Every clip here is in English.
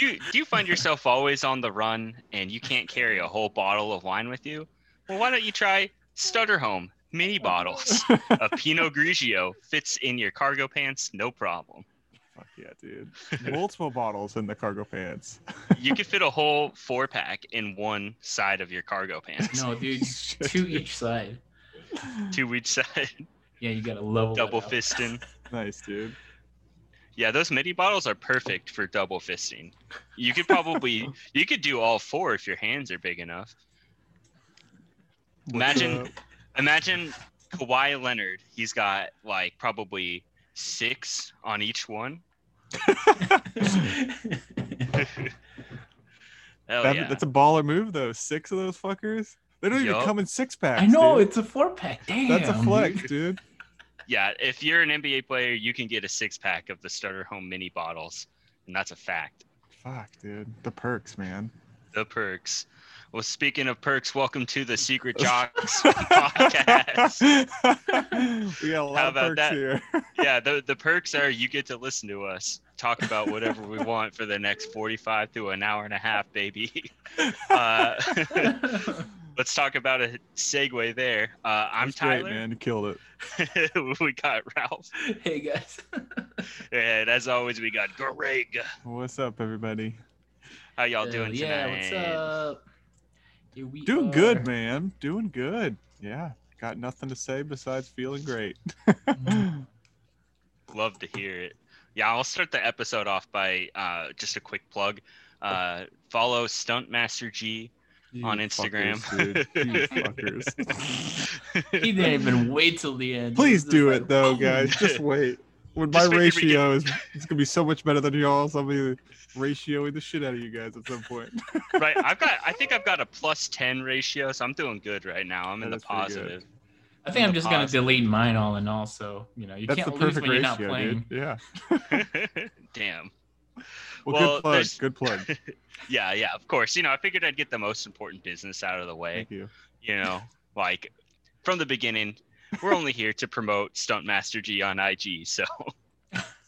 you do you find yourself always on the run and you can't carry a whole bottle of wine with you? Well, why don't you try Sutter Home mini bottles of Pinot Grigio fits in your cargo pants, no problem. Fuck yeah, dude. Multiple bottles in the cargo pants. You could fit a whole four pack in one side of your cargo pants. No, dude, two each side. Two each side, Yeah, you gotta level. double out. fisting. Nice, dude. Yeah, those mini bottles are perfect for double fisting. You could probably you could do all four if your hands are big enough. What's Imagine- up? Imagine Kawhi Leonard. He's got like probably six on each one. Hell That- yeah. That's a baller move, though. Six of those fuckers. They don't even come in six packs. I know dude. it's a four pack. Damn, That's a flex, dude. Yeah, if you're an NBA player, you can get a six pack of the Sutter Home mini bottles, and that's a fact. Fuck, dude. The perks, man. The perks. Well, speaking of perks, welcome to the Secret Jocks podcast. we got a lot How of about perks that? here. Yeah, the the perks are you get to listen to us talk about whatever we want for the next 45 to an hour and a half, baby. Uh, let's talk about a segue there. Uh, I'm That's great, man. You killed it. we got Ralph, hey guys. and as always, we got Greg. What's up, everybody? How y'all Uh, doing yeah, tonight? what's up? Here we Doing are. good, man. Doing good. Yeah. Got nothing to say besides feeling great. Love to hear it. Yeah, I'll start the episode off by uh, just a quick plug. Uh, follow Stuntmaster G You on Instagram. fuckers. You fuckers. He didn't even wait till the end. Please was just do like, it though, guys. Just wait. When my Just figured ratio is it's gonna be so much better than y'all's, I'll be ratioing the shit out of you guys at some point. right, I've got. I think I've got a plus 10 ratio, so I'm doing good right now. I'm in Yeah, the that's pretty good. positive. I think I'm the just gonna delete mine all in all. So you know, you That's can't the lose perfect when you're not playing. dude. Yeah. Damn. Well, Well, good plug. there's- Good plug. Yeah, yeah, of course. You know, I figured I'd get the most important business out of the way. Thank you. You know, like from the beginning, we're only here to promote Stuntmaster G on IG, so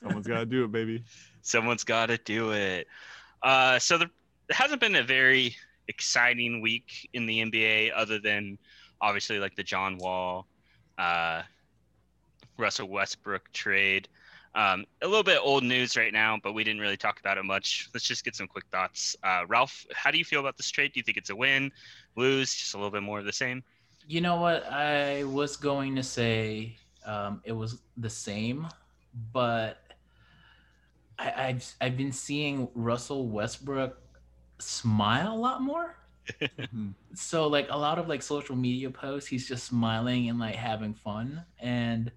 Someone's gotta do it, baby. someone's got to do it. Uh, so there, there hasn't been a very exciting week in the NBA, other than obviously like the John Wall, uh, Russell Westbrook trade. Um, a little bit old news right now, but we didn't really talk about it much. Let's just get some quick thoughts. Uh, Ralph, how do you feel about this trade? Do you think it's a win, lose, just a little bit more of the same? You know what? I was going to say um, it was the same, but I, I've I've been seeing Russell Westbrook smile a lot more. So like a lot of like social media posts, he's just smiling and like having fun, and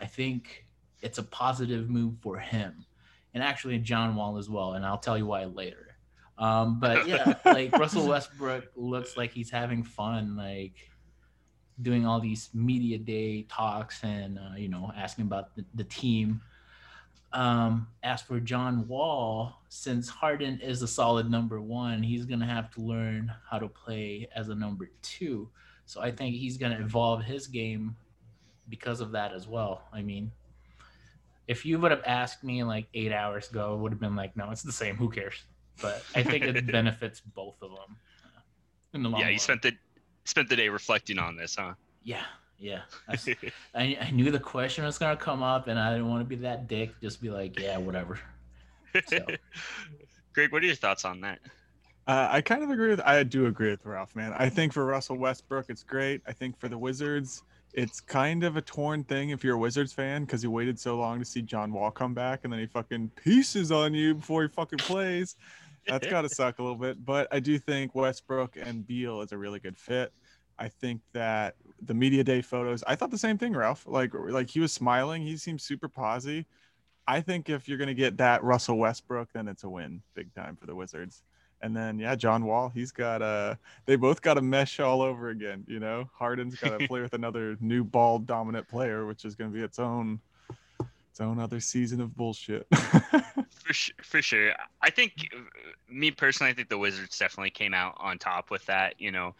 I think it's a positive move for him, and actually John Wall as well, and I'll tell you why later. Um, but yeah, like Russell Westbrook looks like he's having fun, like doing all these media day talks and uh, you know asking about the, the team. Um, as for John Wall, since Harden is a solid number one, he's gonna have to learn how to play as a number two. So I think he's gonna evolve his game because of that as well. I mean, if you would have asked me like eight hours ago, it would have been like, no, it's the same. Who cares? But I think it benefits both of them. uh, In the long yeah, you run. spent the spent the day reflecting on this, huh? Yeah, yeah. I I knew the question was gonna come up, and I didn't want to be that dick. Just be like, yeah, whatever. So- Greg, what are your thoughts on that? Uh, I kind of agree with. I do agree with Ralph, man. I think for Russell Westbrook, it's great. I think for the Wizards, it's kind of a torn thing if you're a Wizards fan because you waited so long to see John Wall come back and then he fucking pieces on you before he fucking plays. That's got to suck a little bit. But I do think Westbrook and Beal is a really good fit. I think that the media day photos, I thought the same thing, Ralph. Like, like he was smiling. He seemed super posy. I think if you're gonna get that Russell Westbrook, then it's a win, big time for the Wizards. And then yeah, John Wall, he's got uh they both got a mesh all over again, you know. Harden's got to play with another new ball dominant player, which is gonna be its own its own other season of bullshit. For sure, for sure. I think, me personally, I think the Wizards definitely came out on top with that. You know,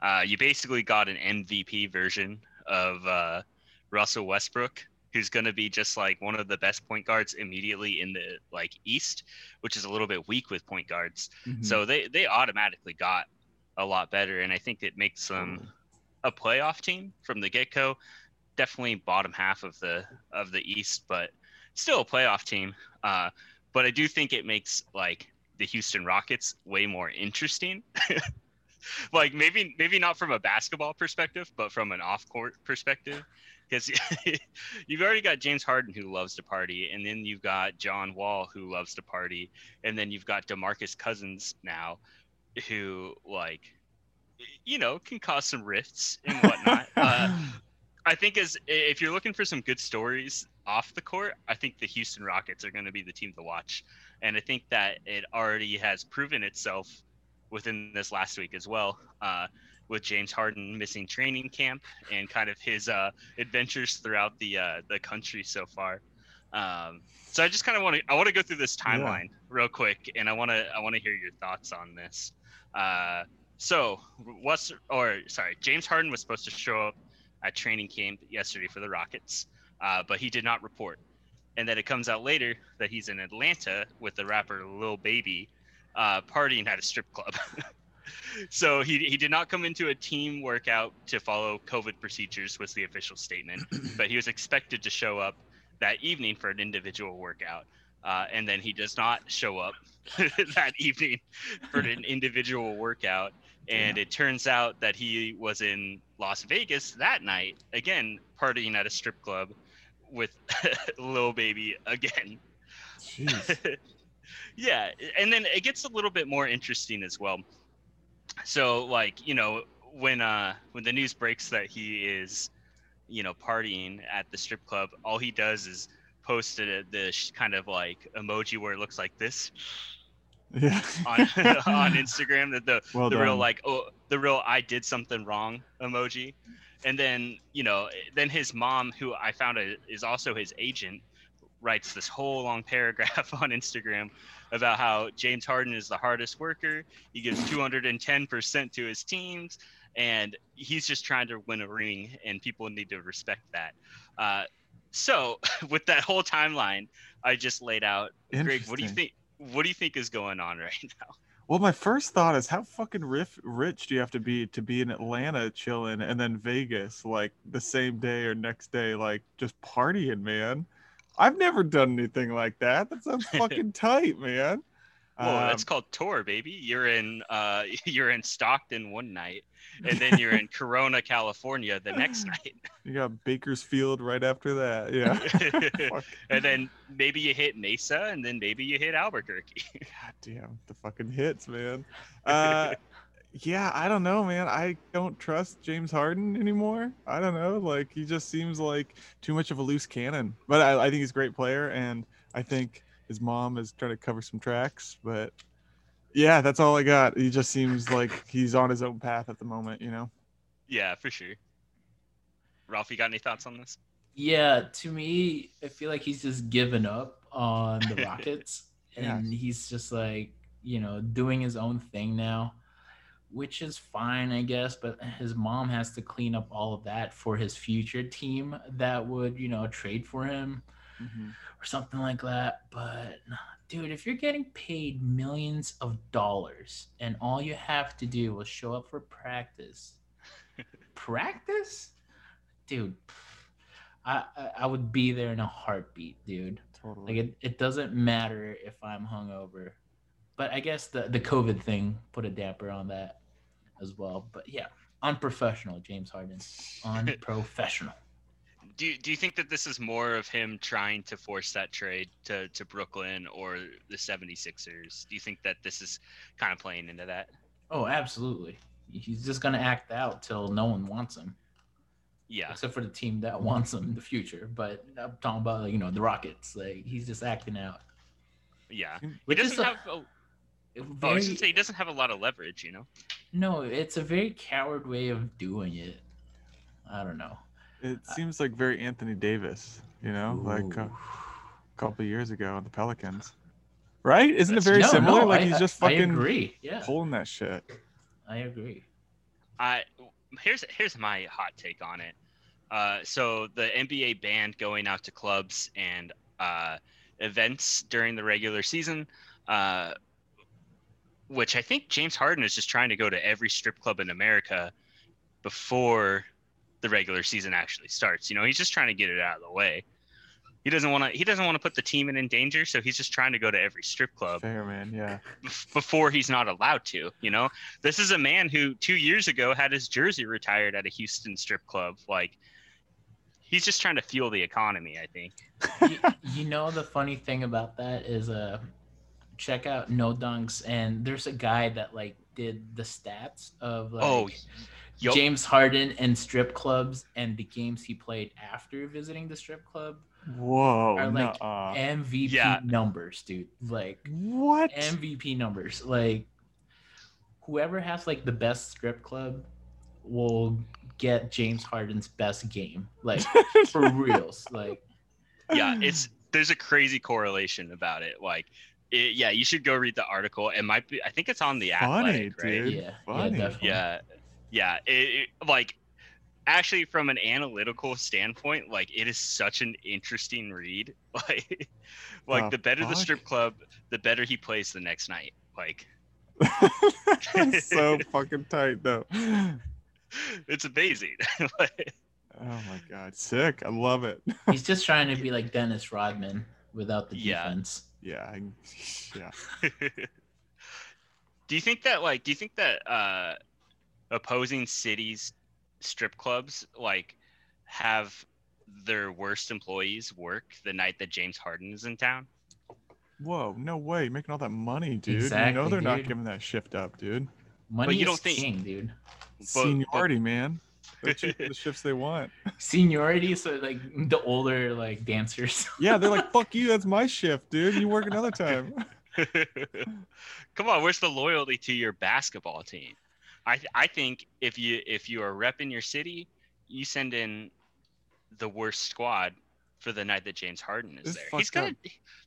uh, you basically got an MVP version of uh, Russell Westbrook, who's going to be just like one of the best point guards immediately in the like East, which is a little bit weak with point guards. Mhm. So they they automatically got a lot better, and I think it makes them a playoff team from the get go. Definitely bottom half of the of the East, but still a playoff team. Uh, but I do think it makes like the Houston Rockets way more interesting. like maybe maybe not from a basketball perspective, but from an off court perspective. Because you've already got James Harden who loves to party, and then you've got John Wall who loves to party, and then you've got Demarcus Cousins now, who like, you know, can cause some rifts and whatnot. uh, I think as if you're looking for some good stories off the court, I think the Houston Rockets are going to be the team to watch, and I think that it already has proven itself within this last week as well. Uh, with James Harden missing training camp and kind of his uh, adventures throughout the uh, the country so far. Um, so I just kind of want to I want to go through this timeline real quick, and I want to I want to hear your thoughts on this. Uh, so what's or sorry, James Harden was supposed to show up at training camp yesterday for the Rockets, uh, but he did not report. And then it comes out later that he's in Atlanta with the rapper Lil Baby, uh, partying at a strip club. so he, he did not come into a team workout to follow COVID procedures, was the official statement, but he was expected to show up that evening for an individual workout. Uh, and then he does not show up that evening for an individual workout. And it turns out that he was in Las Vegas that night, again, partying at a strip club with Lil Baby again. Jeez. yeah, and then it gets a little bit more interesting as well. So, like, you know, when uh when the news breaks that he is, you know, partying at the strip club, all he does is post it the sh- kind of like emoji where it looks like this Yeah. on on Instagram. that the, Well the real like oh the real I did something wrong emoji, and then you know then his mom who I found a, is also his agent writes this whole long paragraph on Instagram about how James Harden is the hardest worker. He gives 210% to his teams, and he's just trying to win a ring, and people need to respect that. Uh, so, with that whole timeline I just laid out, Greg, what do you think? What do you think is going on right now? Well, my first thought is how fucking riff, rich do you have to be to be in Atlanta chilling and then Vegas like the same day or next day, like just partying, man. I've never done anything like that. That sounds fucking tight, man. Well, Um, that's called tour, baby. You're in uh you're in Stockton one night, and then you're in Corona, California the next night. you got Bakersfield right after that. Yeah. And then maybe you hit Mesa, and then maybe you hit Albuquerque. God damn, the fucking hits, man. Uh, yeah, I don't know, man. I don't trust James Harden anymore. I don't know. Like, he just seems like too much of a loose cannon. But I, I think he's a great player, and I think his mom is trying to cover some tracks. But yeah, that's all I got. He just seems like he's on his own path at the moment, you know? yeah, for sure. Ralph, you got any thoughts on this? Yeah, to me, I feel like he's just given up on the Rockets, Yeah. and he's just like you know doing his own thing now, which is fine, I guess. But his mom has to clean up all of that for his future team that would you know trade for him mm-hmm. or something like that. But dude, if you're getting paid millions of dollars and all you have to do is show up for practice, practice, dude, I, I I would be there in a heartbeat, dude. Totally. Like it, it doesn't matter if I'm hungover, but I guess the the COVID thing put a damper on that as well. But yeah, unprofessional, James Harden, unprofessional. Do you, do you think that this is more of him trying to force that trade to, to Brooklyn or the 76ers? Do you think that this is kind of playing into that? Oh, absolutely. He's just gonna act out till no one wants him. Yeah. except for the team that wants him in the future. But I'm talking about you know the Rockets. Like he's just acting out. Yeah. He Which is doesn't a- have. Oh, Oh, oh, I Very, say he doesn't have a lot of leverage, you know. no, it's a very coward way of doing it. I don't know. It seems like very Anthony Davis, you know, like uh, a Ooh. couple years ago on the Pelicans. Right? Isn't it very No, similar? no, like I- he's just fucking I agree. Yeah, pulling that shit. I agree. I here's here's my hot take on it. Uh, so the NBA banned going out to clubs and uh, events during the regular season, uh, which I think James Harden is just trying to go to every strip club in America before the regular season actually starts. You know, he's just trying to get it out of the way. He doesn't want to. He doesn't want to put the team in, in danger, so he's just trying to go to every strip club Fair man, yeah. bef- before he's not allowed to. You know, this is a man who two years ago had his jersey retired at a Houston strip club. Like, he's just trying to fuel the economy. I think. you, you know the funny thing about that is uh check out no dunks and there's a guy that like did the stats of like Oh, Yup. James Harden and strip clubs and the games he played after visiting the strip club Whoa, are like nuh-uh. MVP Yeah. numbers, dude. Like what? MVP numbers. Like whoever has like the best strip club will get James Harden's best game. Like for reals. Like yeah, it's there's a crazy correlation about it. Like, it, yeah, you should go read the article. It might be. I think it's on the Funny, Athletic, right? dude. yeah, yeah, funny. definitely. Yeah, yeah. It, it, like actually, from an analytical standpoint, like it is such an interesting read. Like, like The the better the strip club, the better he plays the next night. Like, so fucking tight though. it's amazing. Like, Oh my god, sick! I love it. He's just trying to be like Dennis Rodman without the Yeah. defense. Yeah, I, yeah. do you think that like do you think that uh opposing cities strip clubs like have their worst employees work the night that James Harden is in town? Whoa, no way, making all that money, dude. you know they're not giving that shift up, dude. Money you is don't think- king, dude. But- Seniority, man. They're choosing the shifts they want. Seniority, so like the older like dancers. Yeah, they're like, "Fuck you, that's my shift, dude. You work another time." Come on, where's the loyalty to your basketball team? I I think if you if you are repping your city, you send in the worst squad for the night that James Harden is It's there. He's gonna up.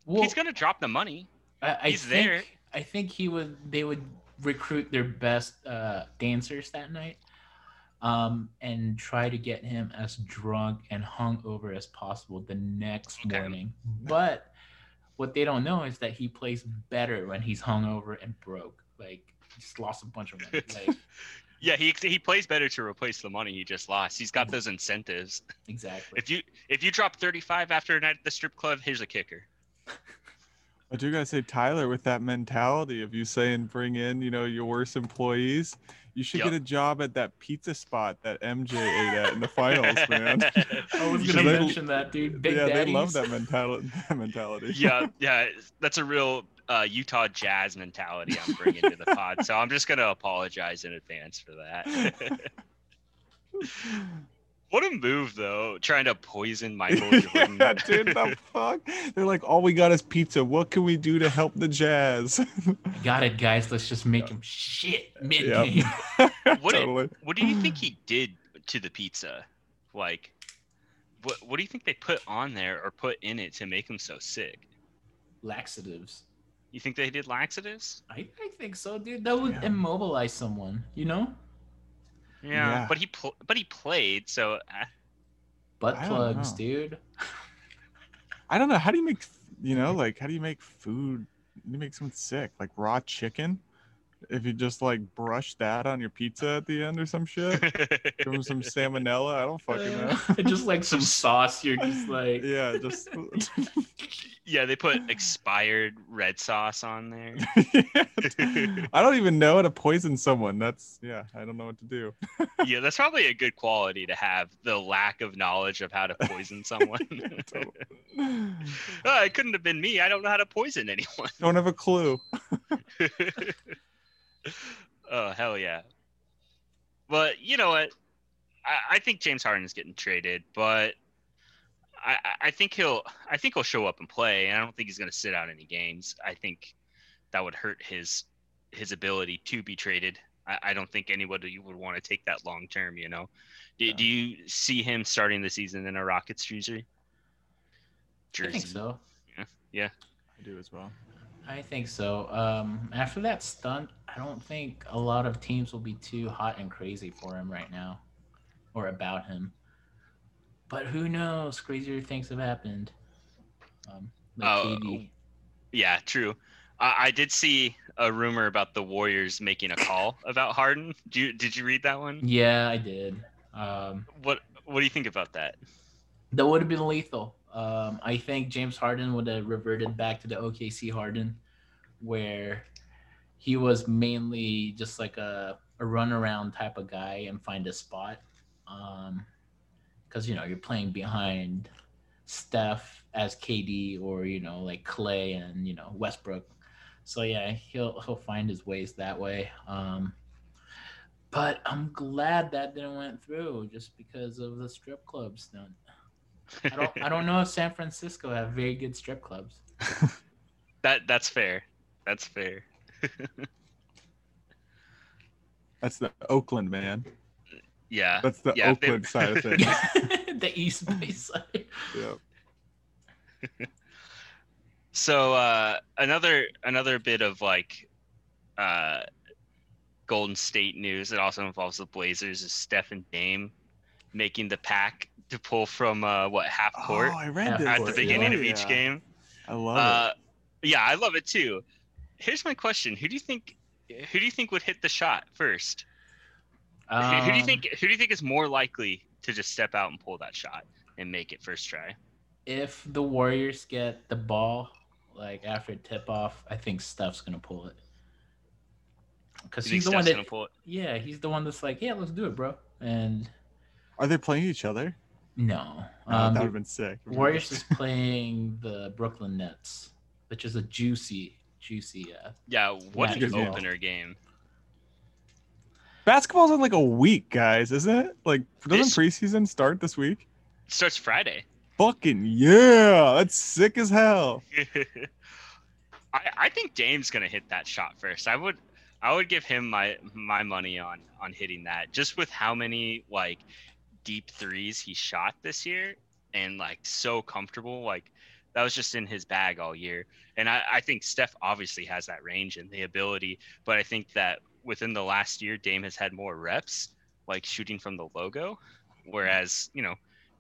Well, he's gonna drop the money. I, I he's think, there. I think he would. They would recruit their best uh, dancers that night, um, and try to get him as drunk and hungover as possible the next Okay. morning. But what they don't know is that he plays better when he's hungover and broke. Like he just lost a bunch of money. Like Yeah, he he plays better to replace the money he just lost. He's got those incentives. exactly. If you if you drop 35 after a night at the strip club, here's a kicker. I do gotta say, Tyler, with that mentality of you saying bring in, you know, your worst employees, you should Yep. get a job at that pizza spot that MJ ate at in the finals, man. I was gonna should- mention that, dude. Big yeah, Daddies. they love that mentality. That mentality. yeah, yeah, that's a real uh, Utah Jazz mentality I'm bringing to the pod. So I'm just gonna apologize in advance for that. What a move, though, trying to poison Michael Jordan. yeah, dude, the fuck? They're like, all we got is pizza. What can we do to help the Jazz? Got it, guys. Let's just make him shit mid game. What it- totally. what do you think he did to the pizza? Like, what what do you think they put on there or put in it to make him so sick? Laxatives. You think they did laxatives? I, I think so, dude. That would Yeah. immobilize someone, you know? Yeah, Yeah. but he pl- but he played, so uh, Butt plugs, know. dude. I don't know. How do you make, you know, like, how do you make food? You make someone sick, like raw chicken. If you just like brush that on your pizza at the end or some shit, give them some salmonella. I don't fucking know. Just like some sauce. You're just like, Yeah, just yeah, they put expired red sauce on there. I don't even know how to poison someone. That's yeah, I don't know what to do. yeah, that's probably a good quality to have the lack of knowledge of how to poison someone. Oh, it couldn't have been me. I don't know how to poison anyone. Don't have a clue. oh hell yeah! But you know what? I, I think James Harden is getting traded, but I, I- I think he'll I think he'll show up and play, and I don't think he's going to sit out any games. I think that would hurt his his ability to be traded. I, I don't think anybody would want to take that long term. You know, do, Yeah. do you see him starting the season in a Rockets jersey? I think so. Yeah, I do as well. I think so. Um, after that stunt, I don't think a lot of teams will be too hot and crazy for him right now, or about him. but who knows? Crazier things have happened. Um, like Oh, KD. Yeah, true. I, I did see a rumor about the Warriors making a call about Harden. Do you, did you read that one? Yeah, I did. Um, What What do you think about that? that would have been lethal. Um, I think James Harden would have reverted back to the OKC Harden, where he was mainly just like a, a runaround type of guy and find a spot. Because, you know, you're playing behind Steph as KD or, you know, like Clay and, you know, Westbrook. So, yeah, he'll, he'll find his ways that way. Um, but I'm glad that didn't went through just because of the strip club stunt. I don't I don't know if San Francisco have very good strip clubs. That That's fair. That's fair. That's the Oakland man. Yeah. That's the Yeah, they- Oakland side of things. the East Bay side. yeah. So uh, another another bit of like uh, Golden State news that also involves the Blazers is Stephen Dame making the pack to pull from uh, what half court Oh, I read At this. the beginning Oh, of each yeah. game. I love Uh, yeah, I love it too. Here's my question: Who do you think? Who do you think would hit the shot first? Who- who do you Um, think? Who do you think is more likely to just step out and pull that shot and make it first try? If the Warriors get the ball like after tip off, I think Steph's gonna pull it. Because he's the one Steph's that gonna pull it? yeah, he's the one that's like, yeah, let's do it, bro. And it. Are they playing each other? no, Oh, um, that would the have been sick. Warriors is playing the Brooklyn Nets, which is a juicy, juicy. Uh, Yeah, what Yeah, an yeah. opener game! Basketball's in like a week, guys, isn't it? Like, doesn't This- preseason start this week? It starts Friday. Fucking yeah, that's sick as hell. I, I think Dame's gonna hit that shot first. I would I would give him my my money on on hitting that just with how many like deep threes he shot this year and like so comfortable like that was just in his bag all year and I, I think Steph obviously has that range and the ability but I think that within the last year Dame has had more reps like shooting from the logo whereas you know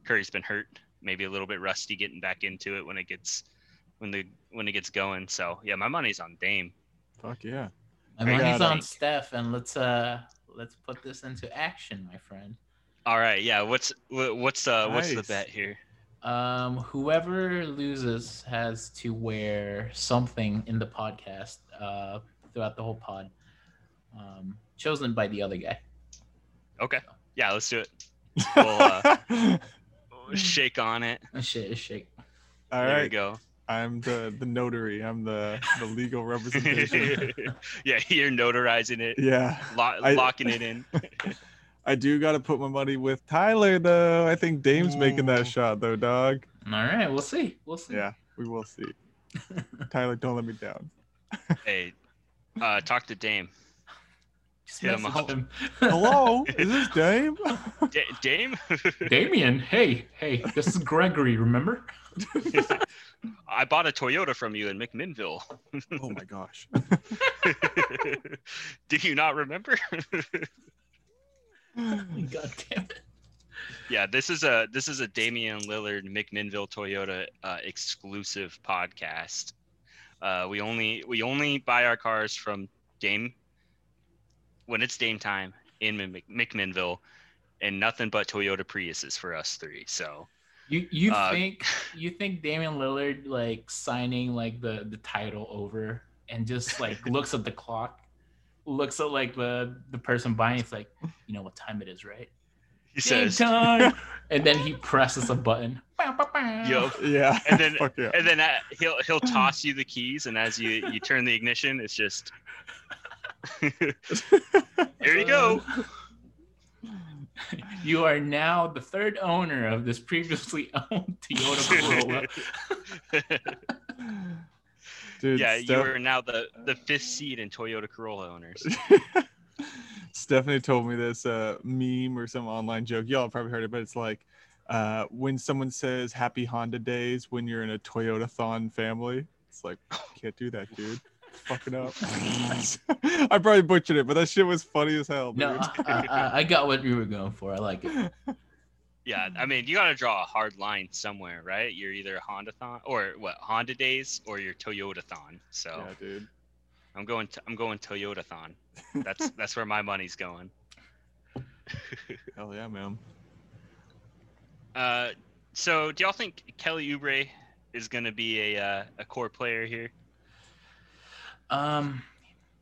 Curry's been hurt maybe a little bit rusty getting back into it when it gets when the when it gets going. So yeah, my money's on Dame. Fuck yeah. my I money's on. Steph, and let's uh let's put this into action, my friend. All right, yeah. What's what's uh what's the bet here? Um, whoever loses has to wear something in the podcast uh, throughout the whole pod, um, chosen by the other guy. Okay, yeah, let's do it. We'll uh, shake on it. Shit, shake. All there we right, go. I'm the the notary. I'm the the legal representation. yeah, you're notarizing it, yeah, lo- I- locking it in. I do got to put my money with Tyler though. I think Dame's making that shot though, dog. All right, we'll see. We'll see. Yeah, we will see. Tyler, don't let me down. hey, uh, talk to Dame. Just Hit him up. him. Hello, is this Dame? Da- Dame. Damien, hey, hey, this is Gregory, remember? I bought a Toyota from you in McMinnville. oh my gosh. Do you not remember? God damn it. Yeah, this is a this is a Damian Lillard McMinnville Toyota uh, exclusive podcast. Uh, we only we only buy our cars from Dame when it's Dame time in Mc- McMinnville, and nothing but Toyota Priuses for us three. So You you Uh, think you think Damian Lillard like signing like the the title over and just like looks at the clock, looks at like the the person buying, it's like, you know what time it is, right? he Game says, time. and then he presses a button. Yeah. And then- yeah. and then uh, he'll he'll toss you the keys, and as you you turn the ignition, it's just here you go. You are now the third owner of this previously owned Toyota Corolla. Dude, yeah, you are now the the fifth seed in Toyota Corolla owners. Stephanie told me this uh, meme or some online joke. Y'all probably heard it, but it's like uh, when someone says "Happy Honda Days" when you're in a Toyota Thon family. It's like can't do that, dude. Fucking up. I probably butchered it, but that shit was funny as hell, dude. no, I, I, I got what you were going for. I like it. Yeah, I mean, you got to draw a hard line somewhere, right? You're either a Honda thon or what Honda days or your Toyota thon. So Yeah, dude. I'm going. To, I'm going Toyota thon. That's that's where my money's going. Hell yeah, man. Uh, so do y'all think Kelly Oubre is going to be a uh, a core player here? Um,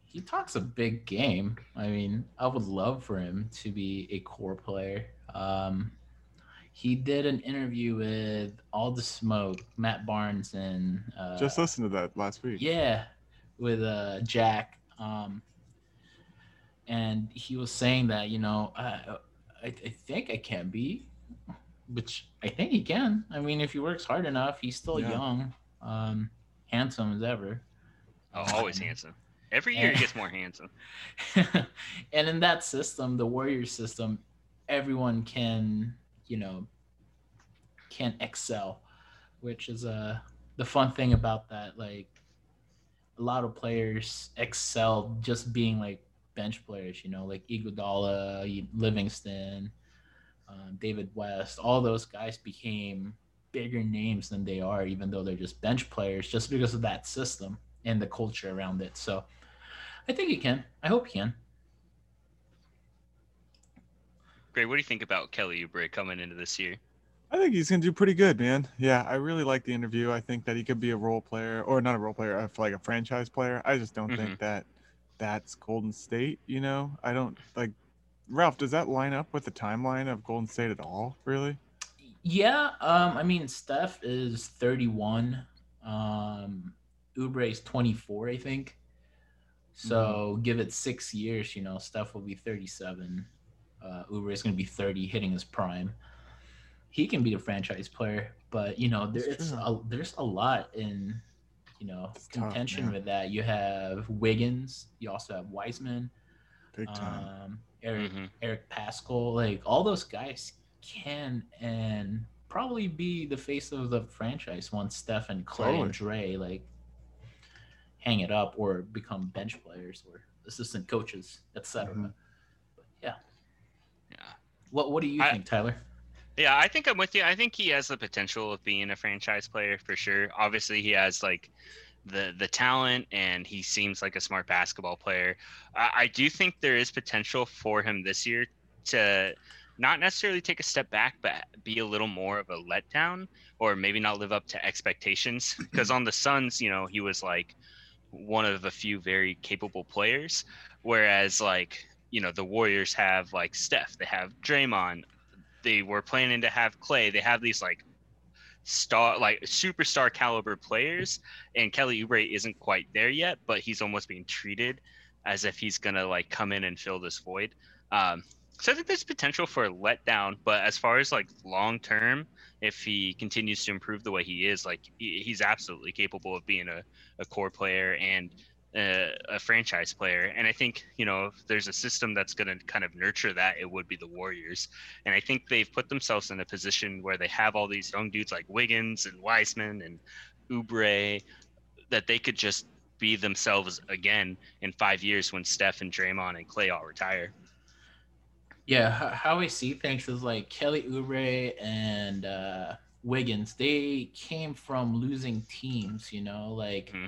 he talks a big game. I mean, I would love for him to be a core player. Um, he did an interview with All the Smoke, Matt Barnes, and uh, Just listen to that last week. yeah, with uh, Jack. Um, and he was saying that you know, I, I I think I can be, which I think he can. I mean, if he works hard enough, he's still Yeah. young, um, handsome as ever. Oh, always Um, handsome. Every year he gets more handsome. and in that system, the warrior system, everyone can, you know, can excel, which is uh, the fun thing about that. Like, a lot of players excel just being like bench players, you know, like Iguodala, Livingston, um, David West. All those guys became bigger names than they are, even though they're just bench players, just because of that system and the culture around it. So, I think you can. I hope you can. Great. What do you think about Kelly Oubre coming into this year? I think he's gonna do pretty good, man. Yeah, I really like the interview. I think that he could be a role player, or not a role player, like a franchise player. I just don't Mhm. think that that's Golden State. You know, I don't like. Ralph, does that line up with the timeline of Golden State at all? Really? Yeah, um, I mean, Steph is 31. Um, Oubre is 24, I think. So give it six years, you know, Steph will be 37. Uh, Oubre is going to be 30, hitting his prime. He can be a franchise player, but you know, there's a, there's a lot in, you know, It's contention man. with that. You have Wiggins, you also have Wiseman, Big time. um, Eric Mhm. Eric Paschall, like all those guys can and probably be the face of the franchise once Steph and Clay and Dre like hang it up or become bench players or assistant coaches, etc. Mhm. Yeah, Yeah. What what do you I- think, Tyler? Yeah, I think I'm with you. I think he has the potential of being a franchise player for sure. Obviously, he has like the the talent, and he seems like a smart basketball player. I, I do think there is potential for him this year to not necessarily take a step back, but be a little more of a letdown, or maybe not live up to expectations. Because on the Suns, you know, he was like one of a few very capable players, whereas like you know the Warriors have like Steph, they have Draymond, they were planning to have Clay. They have these like star like superstar caliber players and Kelly Oubre isn't quite there yet, but he's almost being treated as if he's gonna like come in and fill this void. Um, so I think there's potential for a letdown, but as far as like long term, if he continues to improve the way he is, like he, he's absolutely capable of being a, a core player and uh, a franchise player. And I think you know if there's a system that's going to kind of nurture that, it would be the Warriors. And I think they've put themselves in a position where they have all these young dudes like Wiggins and Wiseman and Oubre that they could just be themselves again in five years when Steph and Draymond and Clay all retire. Yeah, how, I see things is like Kelly Oubre and uh, Wiggins. They came from losing teams, you know, like Mhm.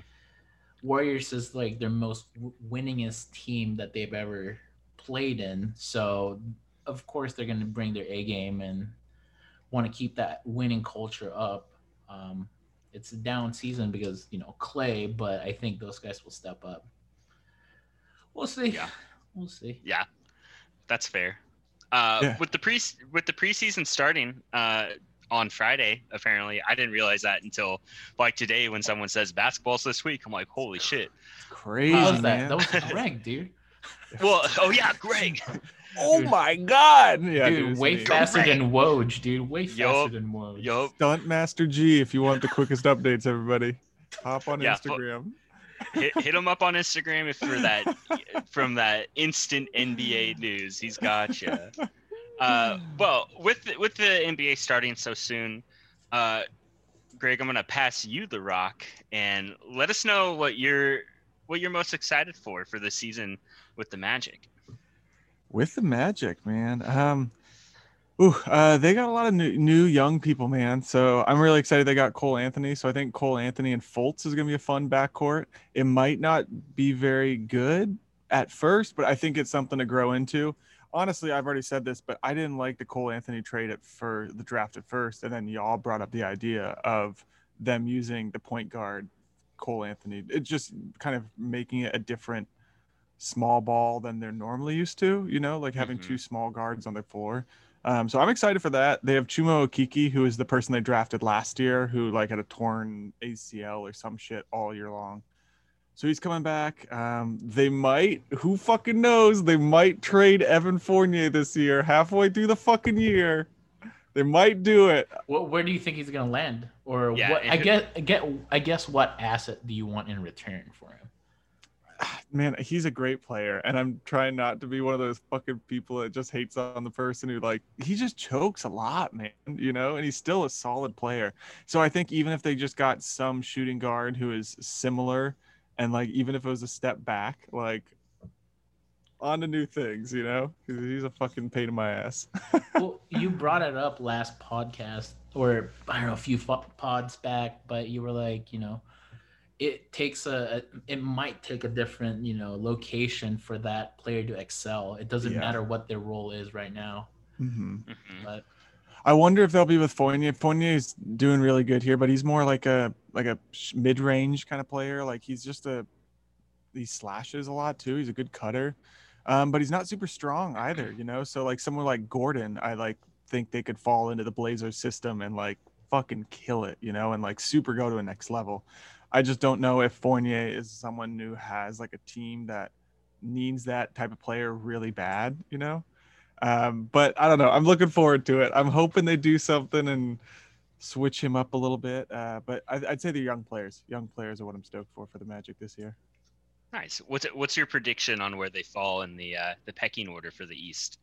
Warriors is like their most winningest team that they've ever played in. So of course they're going to bring their A game and want to keep that winning culture up. Um, it's a down season because you know Clay, but I think those guys will step up. We'll see. Yeah. We'll see. Yeah, that's fair. Uh, Yeah. With the pre with the preseason starting uh, on Friday, apparently, I didn't realize that until like today when someone says basketball's this week. I'm like, holy shit. It's crazy, How was that? man. That was Greg, dude. Well, oh yeah, Greg. oh Dude. my god! Yeah, dude, it's way me. faster Greg. than Woj, dude. Way faster Yup. than Woj. Yup. Stunt Master G. If you want the quickest updates, everybody, hop on Yeah, fu- Instagram. hit, hit him up on Instagram if for that from that instant NBA news. He's got you. Uh, well, with the, with the NBA starting so soon, uh, Greg, I'm gonna pass you the rock and let us know what you're what you're most excited for for the season with the Magic. with the Magic, man. Um, Ooh, uh, they got a lot of new, new young people, man. So I'm really excited they got Cole Anthony. So I think Cole Anthony and Fultz is gonna be a fun backcourt. It might not be very good at first, but I think it's something to grow into. Honestly, I've already said this, but I didn't like the Cole Anthony trade at for the draft at first, and then y'all brought up the idea of them using the point guard Cole Anthony. It's just kind of making it a different small ball than they're normally used to, you know, like having Mhm. two small guards on their floor. Um, so I'm excited for that. They have Chuma Okeke, who is the person they drafted last year, who like had a torn ACL or some shit all year long. So he's coming back. Um, they might, who fucking knows? They might trade Evan Fournier this year, halfway through the fucking year. They might do it. What, where do you think he's gonna land? Or Yeah, what? I it- get, I get, I guess. What asset do you want in return for him? man, he's a great player, and I'm trying not to be one of those fucking people that just hates on the person who like he just chokes a lot, man. You know, and he's still a solid player. So I think even if they just got some shooting guard who is similar, and like even if it was a step back, like on to new things, you know, 'Cause he's a fucking pain in my ass. well, you brought it up last podcast, or I don't know, a few fo- pods back, but you were like, you know, it takes a, a- it might take a different, you know, location for that player to excel. It doesn't Yeah. matter what their role is right now, mm-hmm. Mhm. but I wonder if they'll be with Fournier. Fournier's doing really good here, but he's more like a like a mid-range kind of player. Like he's just a he slashes a lot too. He's a good cutter, um, but he's not super strong either. You know, so like someone like Gordon, I like think they could fall into the Blazers system and like fucking kill it. You know, and like super go to a next level. I just don't know if Fournier is someone who has like a team that needs that type of player really bad. You know. Um, but I don't know. I'm looking forward to it. I'm hoping they do something and switch him up a little bit. Uh, but I, I'd say the young players, young players are what I'm stoked for for the Magic this year. Nice. What's what's your prediction on where they fall in the uh, the pecking order for the East?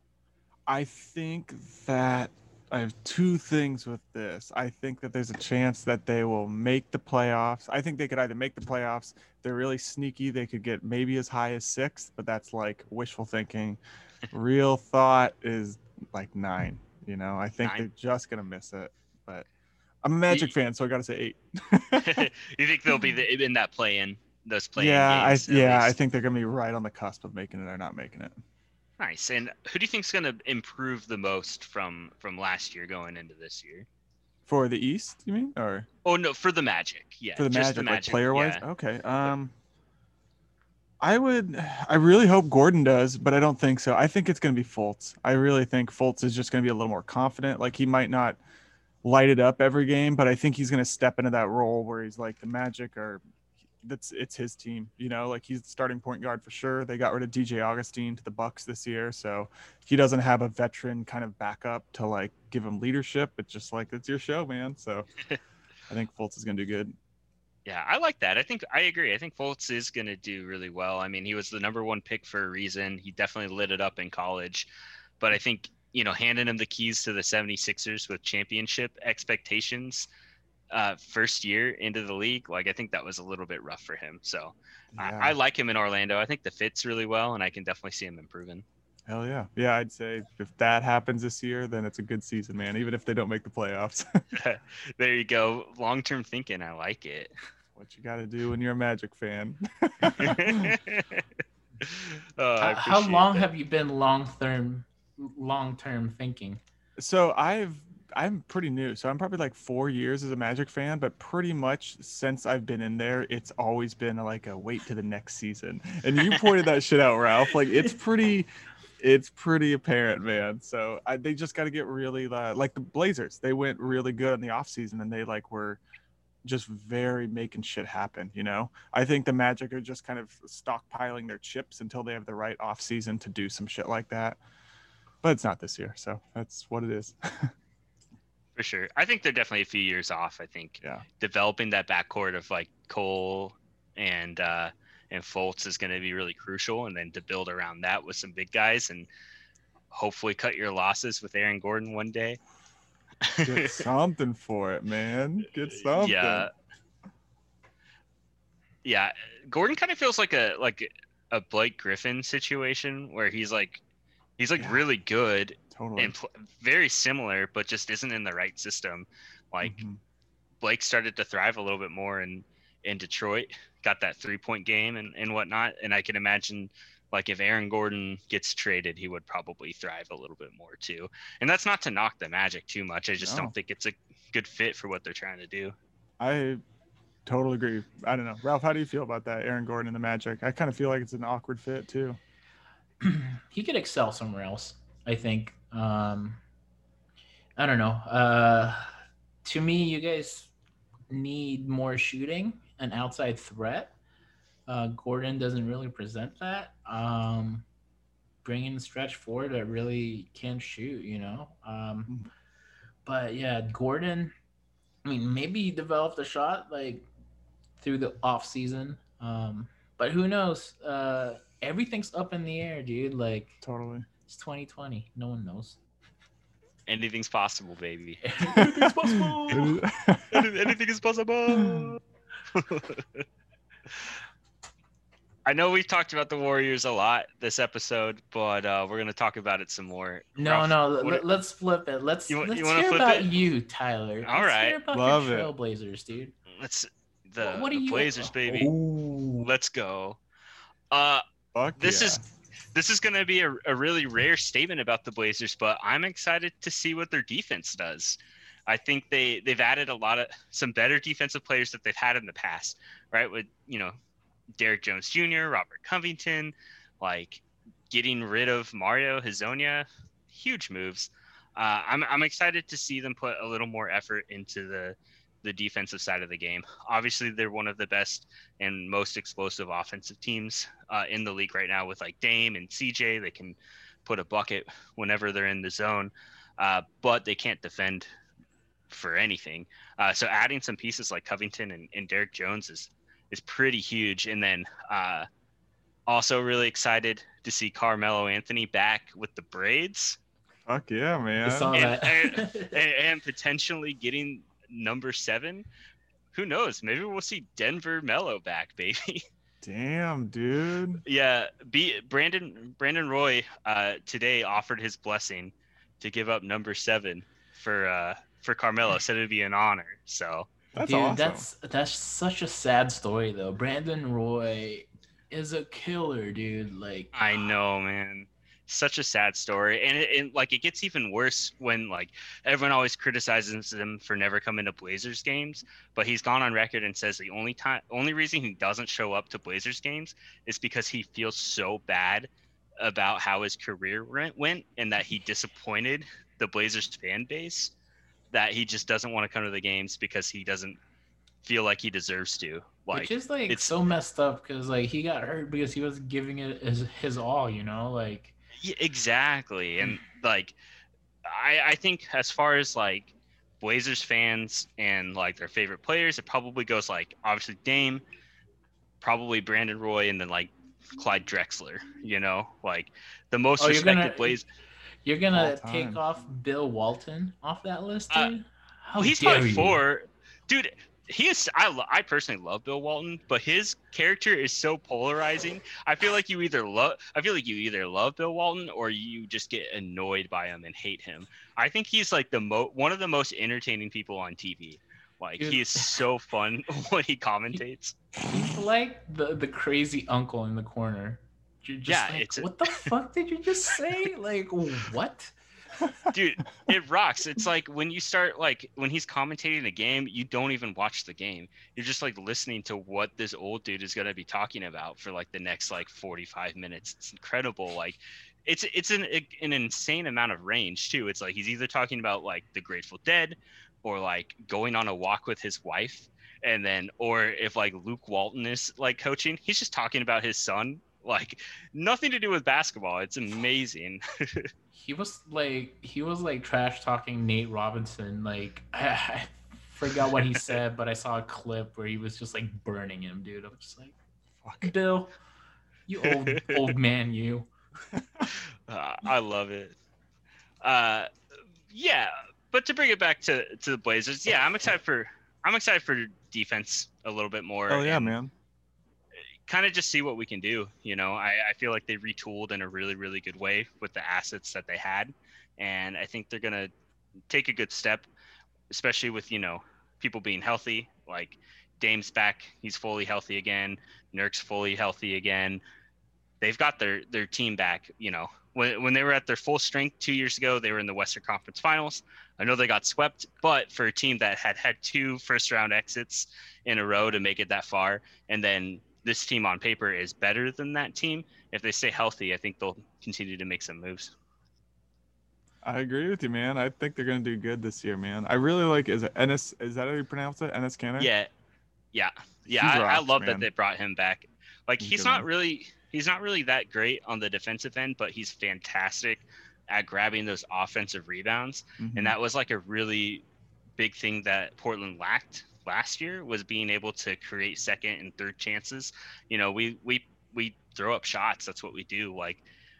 I think that I have two things with this. I think that there's a chance that they will make the playoffs. I think they could either make the playoffs. They're really sneaky. They could get maybe as high as sixth, but that's like wishful thinking. Real thought is like nine. You know, I think Nine? they're just gonna miss it. But I'm a Magic fan, so I gotta say eight. you think they'll be the, in that play in those play yeah, I games? at yeah, I think they're gonna be right on the cusp of making it or not making it. Nice. And who do you think's going to improve the most from from last year going into this year? For the East, you mean, or Oh no, for the Magic. Yeah, for the just Magic, like player wise? yeah. Okay. Um, I would, I really hope Gordon does, but I don't think so. I think it's gonna be Fultz. I really think Fultz is just gonna be a little more confident. Like he might not light it up every game, but I think he's gonna step into that role where he's like the Magic or that's it's his team. You know, like he's the starting point guard for sure. They got rid of DJ Augustin to the Bucks this year, so he doesn't have a veteran kind of backup to like give him leadership. It's just like it's your show, man. So I think Fultz is gonna do good. Yeah, I like that. I think I agree. I think Fultz is going to do really well. I mean, he was the number one pick for a reason. He definitely lit it up in college. But I think, you know, handing him the keys to the 76ers with championship expectations uh, first year into the league, like, I think that was a little bit rough for him. So Yeah. I, I like him in Orlando. I think the fits really well, and I can definitely see him improving. Hell yeah. Yeah, I'd say if that happens this year, then it's a good season, man, even if they don't make the playoffs. there you go. Long term thinking. I like it. What you got to do when you're a Magic fan. Oh, how, how long that. have you been long term, long term thinking? so I've I'm pretty new. So I'm probably like 4 years as a Magic fan, but pretty much since I've been in there, it's always been like a wait to the next season. And you pointed that shit out, Ralph. Like it's pretty it's pretty apparent, man. So I, they just got to get really uh, like the Blazers. They went really good in the offseason and they like were just very making shit happen, you know? I think the Magic are just kind of stockpiling their chips until they have the right off season to do some shit like that. But it's not this year, so that's what it is. For sure. I think they're definitely a few years off. I think Yeah. developing that backcourt of like Cole and uh and Fultz is going to be really crucial and then to build around that with some big guys and hopefully cut your losses with Aaron Gordon one day. Get something for it, man. Get something. Yeah. Yeah, Gordon kind of feels like a like a Blake Griffin situation where he's like he's like Yeah. really good Totally. and pl- very similar, but just isn't in the right system. Like Mhm. Blake started to thrive a little bit more in in Detroit, got that three point game and, and whatnot. And I can imagine like if Aaron Gordon gets traded, he would probably thrive a little bit more too. And that's not to knock the Magic too much. I just No. don't think it's a good fit for what they're trying to do. I totally agree. I don't know, Ralph. How do you feel about that, Aaron Gordon and the Magic? I kind of feel like it's an awkward fit too. he could excel somewhere else. I think. Um, I don't know. Uh, to me, you guys need more shooting, an outside threat. Uh, Gordon doesn't really present that. Um, bringing the stretch forward that really can't shoot, you know. Um, Mhm. but yeah, Gordon. I mean, maybe he developed a shot like through the off season. Um, but who knows? Uh, everything's up in the air, dude. Like Totally. it's 2020. No one knows. Anything's possible, baby. Everything's possible. Anything is possible. I know we've talked about the Warriors a lot this episode, but uh, we're gonna talk about it some more. No, Ralph, no. what- Let, let's flip it. Let's You let's you wanna hear flip about it? you, Tyler. All let's right. Hear about Love your it. Trailblazers, dude. let's the, What- what are the you- Blazers, baby. Ooh. Let's go. Uh, Fuck This yeah. is- this is gonna be a, a really rare statement about the Blazers, but I'm excited to see what their defense does. I think they they've added a lot of some better defensive players that they've had in the past, right? With you know, Derrick Jones Jr., Robert Covington, like getting rid of Mario Hezonja, huge moves. Uh, I'm I'm excited to see them put a little more effort into the the defensive side of the game. Obviously, they're one of the best and most explosive offensive teams uh, in the league right now with like Dame and CJ. They can put a bucket whenever they're in the zone, uh, but they can't defend for anything. Uh, so adding some pieces like Covington and, and Derrick Jones is is pretty huge. And then uh, also really excited to see Carmelo Anthony back with the braids Fuck yeah, man. I saw And- that. and, and potentially getting number seven. Who knows? Maybe we'll see Denver Melo back, baby. Damn, dude. Yeah, be Brandon Brandon Roy uh, today offered his blessing to give up number seven for uh, for Carmelo. Said it'd be an honor. So That's Dude, awesome. that's that's such a sad story though. Brandon Roy is a killer, dude. Like I know, man. Such a sad story, and it, and like it gets even worse when like everyone always criticizes him for never coming to Blazers games, but he's gone on record and says the only time, only reason he doesn't show up to Blazers games is because he feels so bad about how his career went, went and that he disappointed the Blazers fan base that he just doesn't want to come to the games because he doesn't feel like he deserves to. Like which is like it's- so messed up because like he got hurt because he was giving it his, his all, you know, like Yeah, exactly. And like I I think as far as like Blazers fans and like their favorite players, it probably goes like obviously Dame, probably Brandon Roy, and then like Clyde Drexler, you know, like the most Oh, respected gonna- Blaze you're gonna take off Bill Walton off that list, Uh, dude. How Well, he's dare probably you. four. Dude, he is. I, lo- I personally love Bill Walton, but his character is so polarizing. I feel like you either love. I feel like you either love Bill Walton or you just get annoyed by him and hate him. I think he's like the mo one of the most entertaining people on TV. Like Dude. he is so fun when he commentates. He's like the the crazy uncle in the corner. Yeah, like, it's what the fuck did you just say? Like what? Dude, it rocks. It's like when you start like when he's commentating a game, you don't even watch the game. You're just like listening to what this old dude is gonna be talking about for like the next like 45 minutes. It's incredible. Like it's it's an an insane amount of range too. It's like he's either talking about like the Grateful Dead or like going on a walk with his wife. And then or if like Luke Walton is like coaching, he's just talking about his son. Like nothing to do with basketball. It's amazing. He was like he was like trash talking Nate Robinson. Like I, I forgot what he said, but I saw a clip where he was just like burning him, dude. I'm just like, Fuck. Bill, you old old man, you. Uh, I love it. Uh, yeah, but to bring it back to to the Blazers, yeah, I'm excited for I'm excited for defense a little bit more. Oh yeah, and man. Kind of just see what we can do. You know, I, I feel like they retooled in a really, really good way with the assets that they had. And I think they're going to take a good step, especially with, you know, people being healthy. Like Dame's back, he's fully healthy again. Nurk's fully healthy again. They've got their, their team back, you know. When, when they were at their full strength two years ago, they were in the Western Conference Finals. I know they got swept, but for a team that had had two first round exits in a row to make it that far, and then this team on paper is better than that team. If they stay healthy, I think they'll continue to make some moves. I agree with you, man. I think they're gonna do good this year, man. I really like is it Enes is that how you pronounce it? Enes Kanter? Yeah. Yeah. Yeah. I, I love man. that they brought him back. Like He's he's not one. really he's not really that great on the defensive end, but he's fantastic at grabbing those offensive rebounds. Mhm. And that was like a really big thing that Portland lacked last year was being able to create second and third chances. You know, we we we throw up shots. That's what we do. Like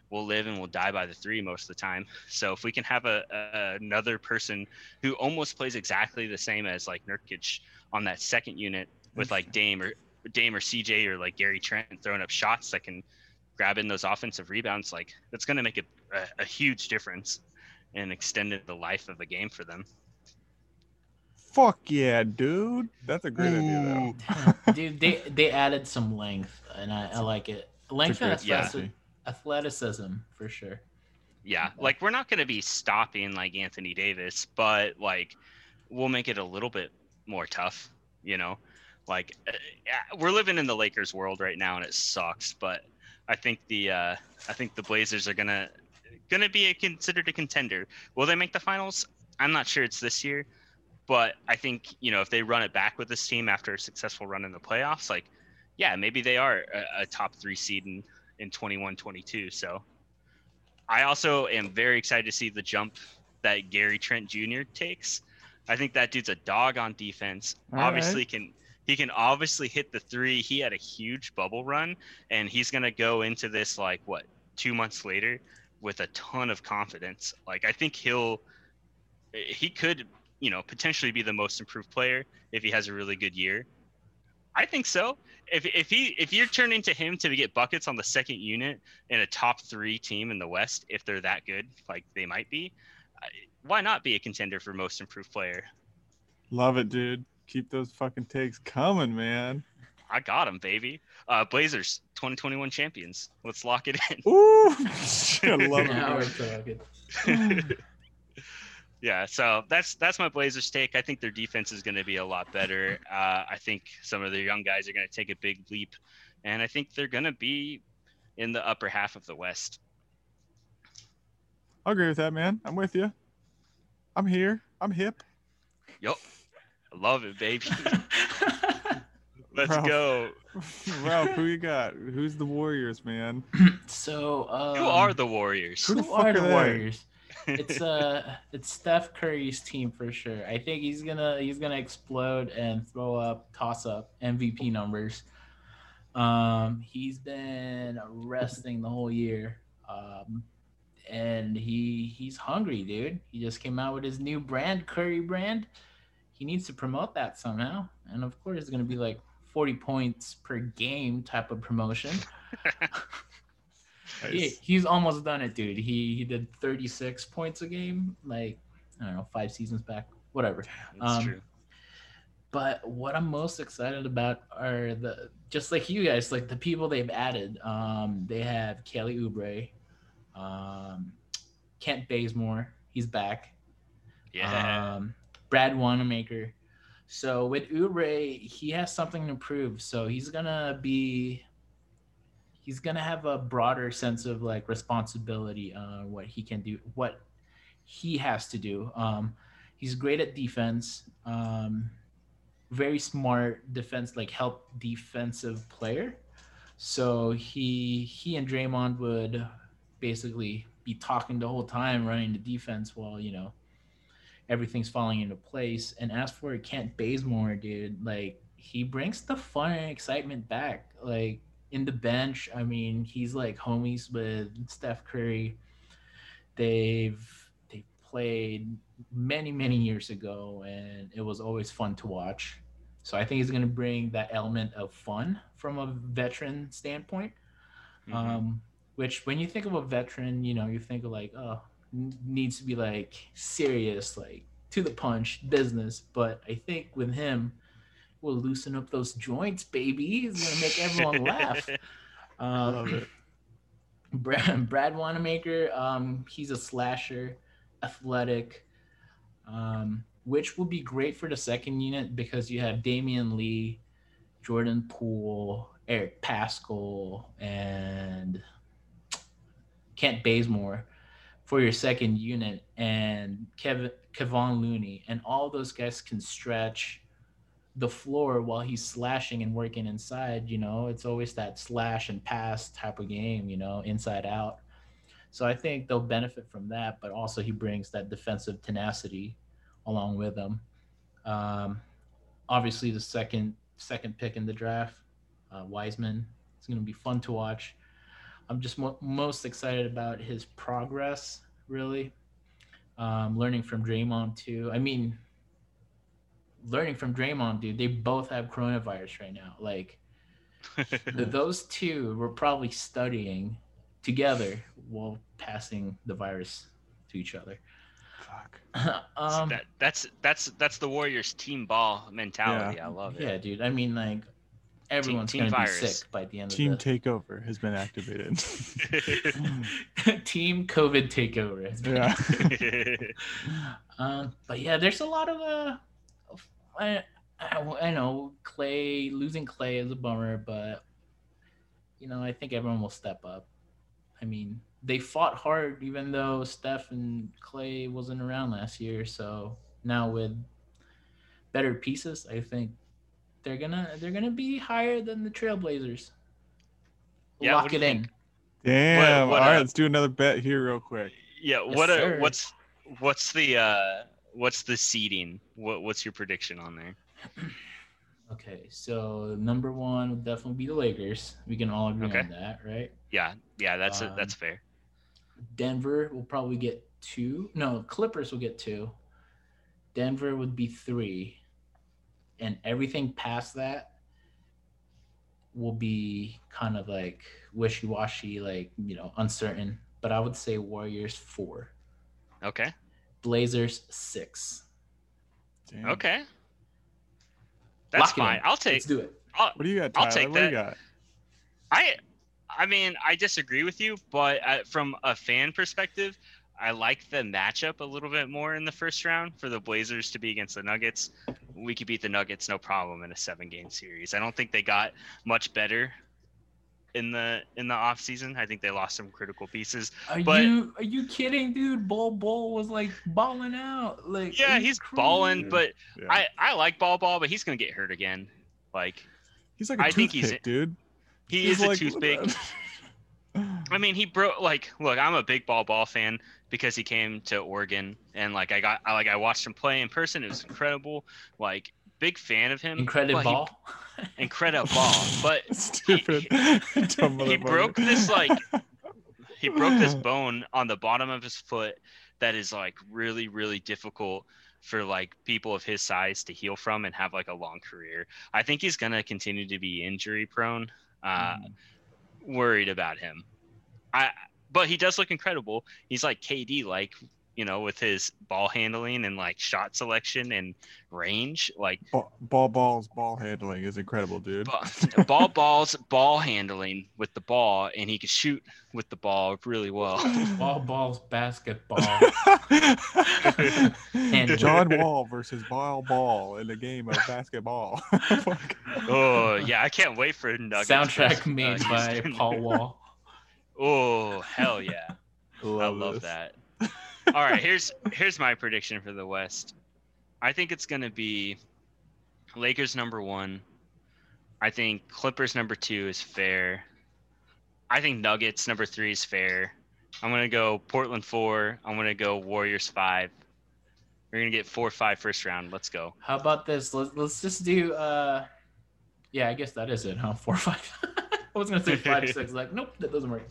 we'll live and we'll die by the three most of the time. So if we can have a, a another person who almost plays exactly the same as like Nurkic on that second unit with like Dame or Dame or CJ or like Gary Trent throwing up shots that can grab in those offensive rebounds, like that's going to make a, a, a huge difference and extended the life of a game for them. Fuck yeah, dude. That's a great idea though. Dude, they they added some length, and I, I like it. Length and great Yeah. athleticism, athleticism for sure. Yeah, like we're not going to be stopping like Anthony Davis, but like we'll make it a little bit more tough, you know? Like uh, we're living in the Lakers world right now and it sucks, but I think the uh I think the Blazers are going to going to be a, considered a contender. Will they make the finals? I'm not sure it's this year, but I think, you know, if they run it back with this team after a successful run in the playoffs, like yeah, maybe they are a, a top 3 seed in in 21-22. So I also am very excited to see the jump that Gary Trent Jr. takes. I think that dude's a dog on defense. All obviously can he can obviously hit the three. He had a huge bubble run and he's gonna go into this like what two months later with a ton of confidence. Like I think he'll he could, you know, potentially be the most improved player if he has a really good year. I think so. If, if he if you're turning to him to get buckets on the second unit in a top three team in the West, if they're that good, like they might be, why not be a contender for most improved player? Love it, dude. Keep those fucking takes coming, man. I got him, baby. Uh, Blazers, 2021 champions. Let's lock it in. Ooh, I love Now it. we're talking. yeah, so that's that's my Blazers take. I think their defense is going to be a lot better. Uh, I think some of their young guys are going to take a big leap, and I think they're going to be in the upper half of the West. I'll agree with that, man. I'm with you. I'm here. I'm hip. Yup, I love it, baby. Let's Ralph. go. Ralph, who you got? Who's the Warriors, man? so um, Who are the Warriors? Who the who fuck are are the they? Warriors? It's uh it's Steph Curry's team for sure. I think he's gonna he's gonna explode and throw up toss up MVP numbers. Um he's been resting the whole year. Um and he he's hungry, dude. He just came out with his new brand, Curry brand. He needs to promote that somehow. And of course it's gonna be like 40 points per game type of promotion. He, he's almost done it, dude. He he did 36 points a game, like I don't know, five seasons back, whatever. That's Um, true. But what I'm most excited about are the just like you guys, like the people they've added. Um, they have Kelly Oubre, um, Kent Bazemore, he's back. Yeah. Um, Brad Wanamaker. So with Oubre, he has something to prove. So he's gonna be he's gonna have a broader sense of like responsibility on what he can do, what he has to do. Um, he's great at defense. Um, very smart defense, like help defensive player. So he he and Draymond would basically be talking the whole time, running the defense while you know everything's falling into place. And as for Kent Bazemore, dude, like he brings the fun and excitement back. Like in the bench, I mean, he's like homies with Steph Curry. They've they played many many years ago, and it was always fun to watch. So I think he's going to bring that element of fun from a veteran standpoint. Mhm. Um, which when you think of a veteran, you know, you think of like, oh, needs to be like serious, like to the punch business. But I think with him, we'll loosen up those joints, baby. He's gonna make everyone laugh. Um, Love it. Brad, Brad Wanamaker, um, he's a slasher, athletic, um, which will be great for the second unit because you have Damion Lee, Jordan Poole, Eric Paschall, and Kent Bazemore for your second unit, and Kevin Kevon Looney, and all those guys can stretch the floor while he's slashing and working inside. You know, it's always that slash and pass type of game. You know, inside out. So I think they'll benefit from that, but also he brings that defensive tenacity along with him. Um, obviously, the second second pick in the draft, uh, Wiseman. It's going to be fun to watch. I'm just mo- most excited about his progress, really. Um, learning from Draymond too. I mean, learning from Draymond, dude. They both have coronavirus right now. Like th- those two were probably studying together while passing the virus to each other. Fuck. um, that, that's that's that's the Warriors team ball mentality. I love it. yeah, dude. I mean, like everyone's team gonna virus. be sick by the end Team of Team takeover has been activated. team COVID takeover. yeah. Um, but yeah, there's a lot of uh, of- I, I, I know Klay losing Klay is a bummer, but you know I think everyone will step up. I mean, they fought hard even though Steph and Klay wasn't around last year. So now with better pieces, I think they're gonna they're gonna be higher than the Trailblazers. Yeah, Lock it in. think? Damn. what, All right, uh, let's do another bet here real quick. Yeah. Yes, What sir. a, what's what's the uh what's the seeding? What what's your prediction on there? Okay, so number one would definitely be the Lakers. We can all agree Okay. on that, right? Yeah. Yeah. That's. Um, That's fair. Denver will probably get two. No, Clippers will get two. Denver would be three. And everything past that will be kind of like wishy washy, like, you know, uncertain. But I would say Warriors four, Okay. Blazers six. Damn. Okay. That's Lock fine. I'll take. Let's do it. I'll, What do you got, Tyler? I'll take what do you that. got? I I mean, I disagree with you, but uh, from a fan perspective, I like the matchup a little bit more in the first round for the Blazers to be against the Nuggets. We could beat the Nuggets no problem in a seven-game series. I don't think they got much better in the in the off season. I think they lost some critical pieces. Are But- you are you kidding, dude? Bol Bol was like balling out. Like Yeah, he's crazy? balling, but Yeah. I I like Bol Bol, but he's gonna get hurt again. Like he's like a I think he's- toothpick, dude. he He's is a toothpick. I mean, he broke like look, I'm a big Bol Bol fan because he came to Oregon and like I got I, like I watched him play in person. It was incredible. Like big fan of him. incredible he- ball. incredible ball. But Stupid. He motherfucker. broke this, like- he broke this bone on the bottom of his foot that is like really really difficult for like people of his size to heal from and have like a long career. I think he's gonna continue to be injury prone. Uh, worried about him. I but he does look incredible. He's like KD like, you know, with his ball handling and like shot selection and range. Like Ball, ball balls, ball handling is incredible, dude. ba- ball balls, ball handling with the ball and he can shoot with the ball really well. ball balls basketball. And- John Wall versus Bol Bol in a game of basketball. Oh yeah, I can't wait for Nuggets. Soundtrack versus, uh, made by Paul Wall. Oh hell yeah. I love this. that. All right, here's here's my prediction for the West. I think it's gonna be Lakers number one. I think Clippers number two is fair. I think Nuggets number three is fair. I'm gonna go Portland four. I'm gonna go Warriors five. We're gonna get four five first round. Let's go. How about this? Let's let's just do uh yeah, I guess that is it, huh? Four five. I was gonna say five six, like, nope, that doesn't work.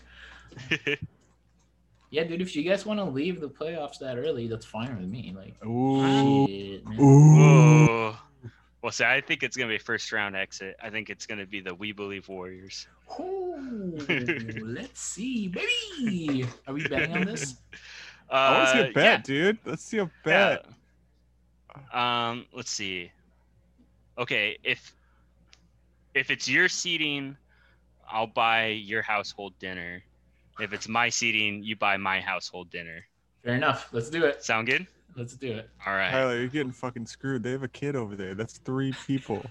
Yeah, dude, if you guys want to leave the playoffs that early, that's fine with me. Like Ooh. shit. Ooh. Ooh. Well, see, I think it's gonna be first round exit. I think it's gonna be the We Believe Warriors. Ooh, let's see, baby. Are we betting on this? I want to see Uh, a bet, dude. Let's see a bet. yeah. Um, let's see. Okay, if if it's your seating, I'll buy your household dinner. If it's my seating, you buy my household dinner. Fair enough. Let's do it. Sound good? Let's do it. All right. Tyler, you're getting fucking screwed. They have a kid over there. That's three people.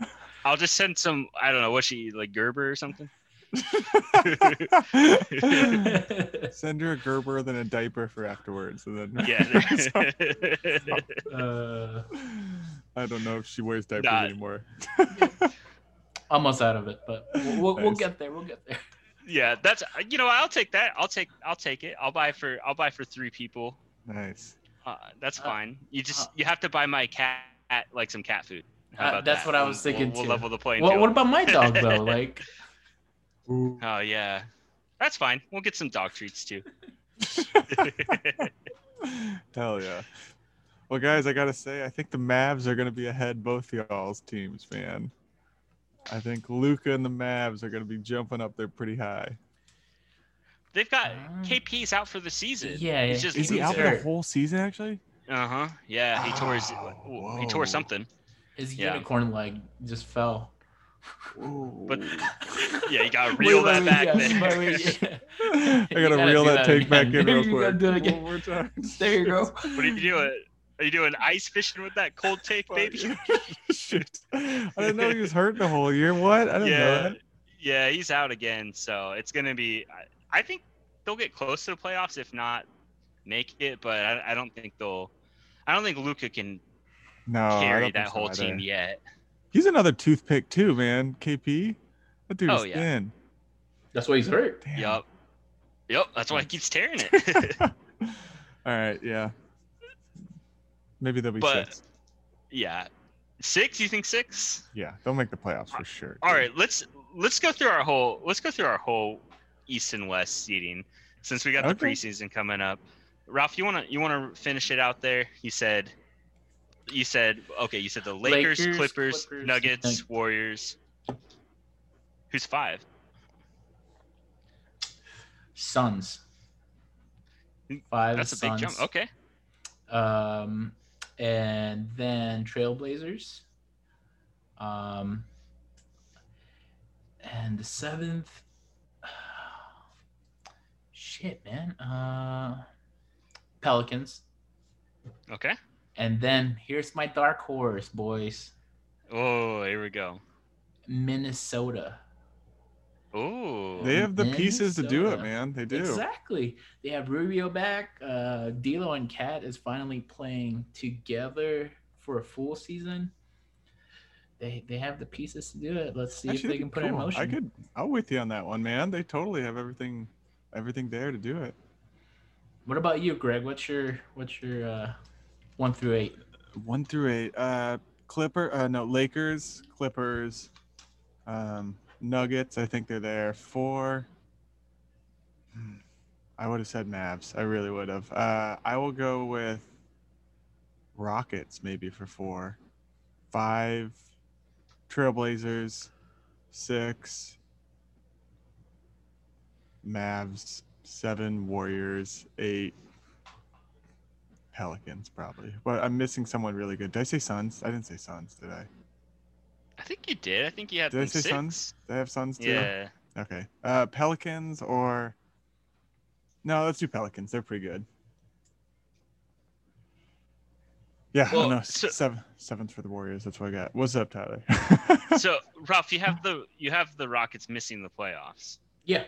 I'll just send some. I don't know what she like Gerber or something. Send her a Gerber then a diaper for afterwards, and then Yeah. uh, I don't know if she wears diapers Nah. anymore. almost out of it, but we'll, we'll, we'll get there. We'll get there. Yeah. That's you know I'll take that. I'll take I'll take it. I'll buy for I'll buy for three people. Nice. Uh, that's Uh, fine. You just uh, you have to buy my cat like some cat food. How Uh, that's that? what I was thinking We'll, we'll level the playing What, field. what about my dog though? Like, Ooh. Oh yeah, that's fine. We'll get some dog treats too. Hell yeah. Well, guys, I gotta say, I think the Mavs are gonna be ahead both y'all's teams, man. I think Luka and the Mavs are gonna be jumping up there pretty high. They've got Uh, KP's out for the season. yeah, He's just Is he out for the whole season actually? Uh huh. Yeah, he tore his. Oh, he tore something. his Yeah. unicorn leg just fell. But- Yeah, you gotta reel Wait, that wait, back. yeah, there. wait, wait, yeah. I You gotta gotta reel that that take back again. in real You quick. it again. One more time. There you go. What are you doing? Are you doing ice fishing with that cold take, baby? Shit. I didn't know he was hurt the whole year. What? I didn't know yeah, that. yeah, he's out again. So it's gonna be. I, I think they'll get close to the playoffs, if not make it. But I, I don't think they'll. I don't think Luka can No, I carry don't that think so whole either. team yet. He's another toothpick too, man. KP. That dude Oh, is yeah. thin. That's why he's hurt. Damn. Yup. Yep. That's why he keeps tearing it. All right, yeah. Maybe they'll be But- six. yeah. Six? You think six? Yeah, they'll make the playoffs for sure. All right, Let's let's go through our whole let's go through our whole East and West seating since we got the preseason coming up. Ralph, you wanna you wanna finish it out there? You said you said okay. You said the Lakers, Lakers, Clippers, Clippers, Nuggets, Nug- Warriors. Who's five? Suns. Five That's a Suns. big jump. Okay. Um, and then Trailblazers. Um, and the seventh. Shit, man. Uh, Pelicans. Okay. And then here's my dark horse, boys. Oh, here we go. Minnesota. Oh. They have the pieces to do it, man. They do. Exactly. They have Rubio back. Uh, D'Lo and KAT is finally playing together for a full season. They they have the pieces to do it. Let's see Actually, if they can be put it in motion. I could. I'm with you on that one, man. They totally have everything, everything there to do it. What about you, Greg? What's your what's your uh, one through eight? One through eight. Uh, Clipper. Uh, no, Lakers, Clippers, um, Nuggets. I think they're there. Four. Hmm, I would have said Mavs. I really would have. Uh, I will go with Rockets maybe for four. Five. Trailblazers. Six. Mavs. Seven. Warriors. Eight. Pelicans probably. But I'm missing someone really good. Did I say Suns? I didn't say Suns, did I? I think you did. I think you had Did I them say six. Suns? Did I have Suns too? Yeah. Okay. Uh Pelicans or No, let's do Pelicans. They're pretty good. Yeah, I Well, don't know. so- Seven seventh for the Warriors. That's what I got. What's up, Tyler? So Ralph, you have the you have the Rockets missing the playoffs. Yeah.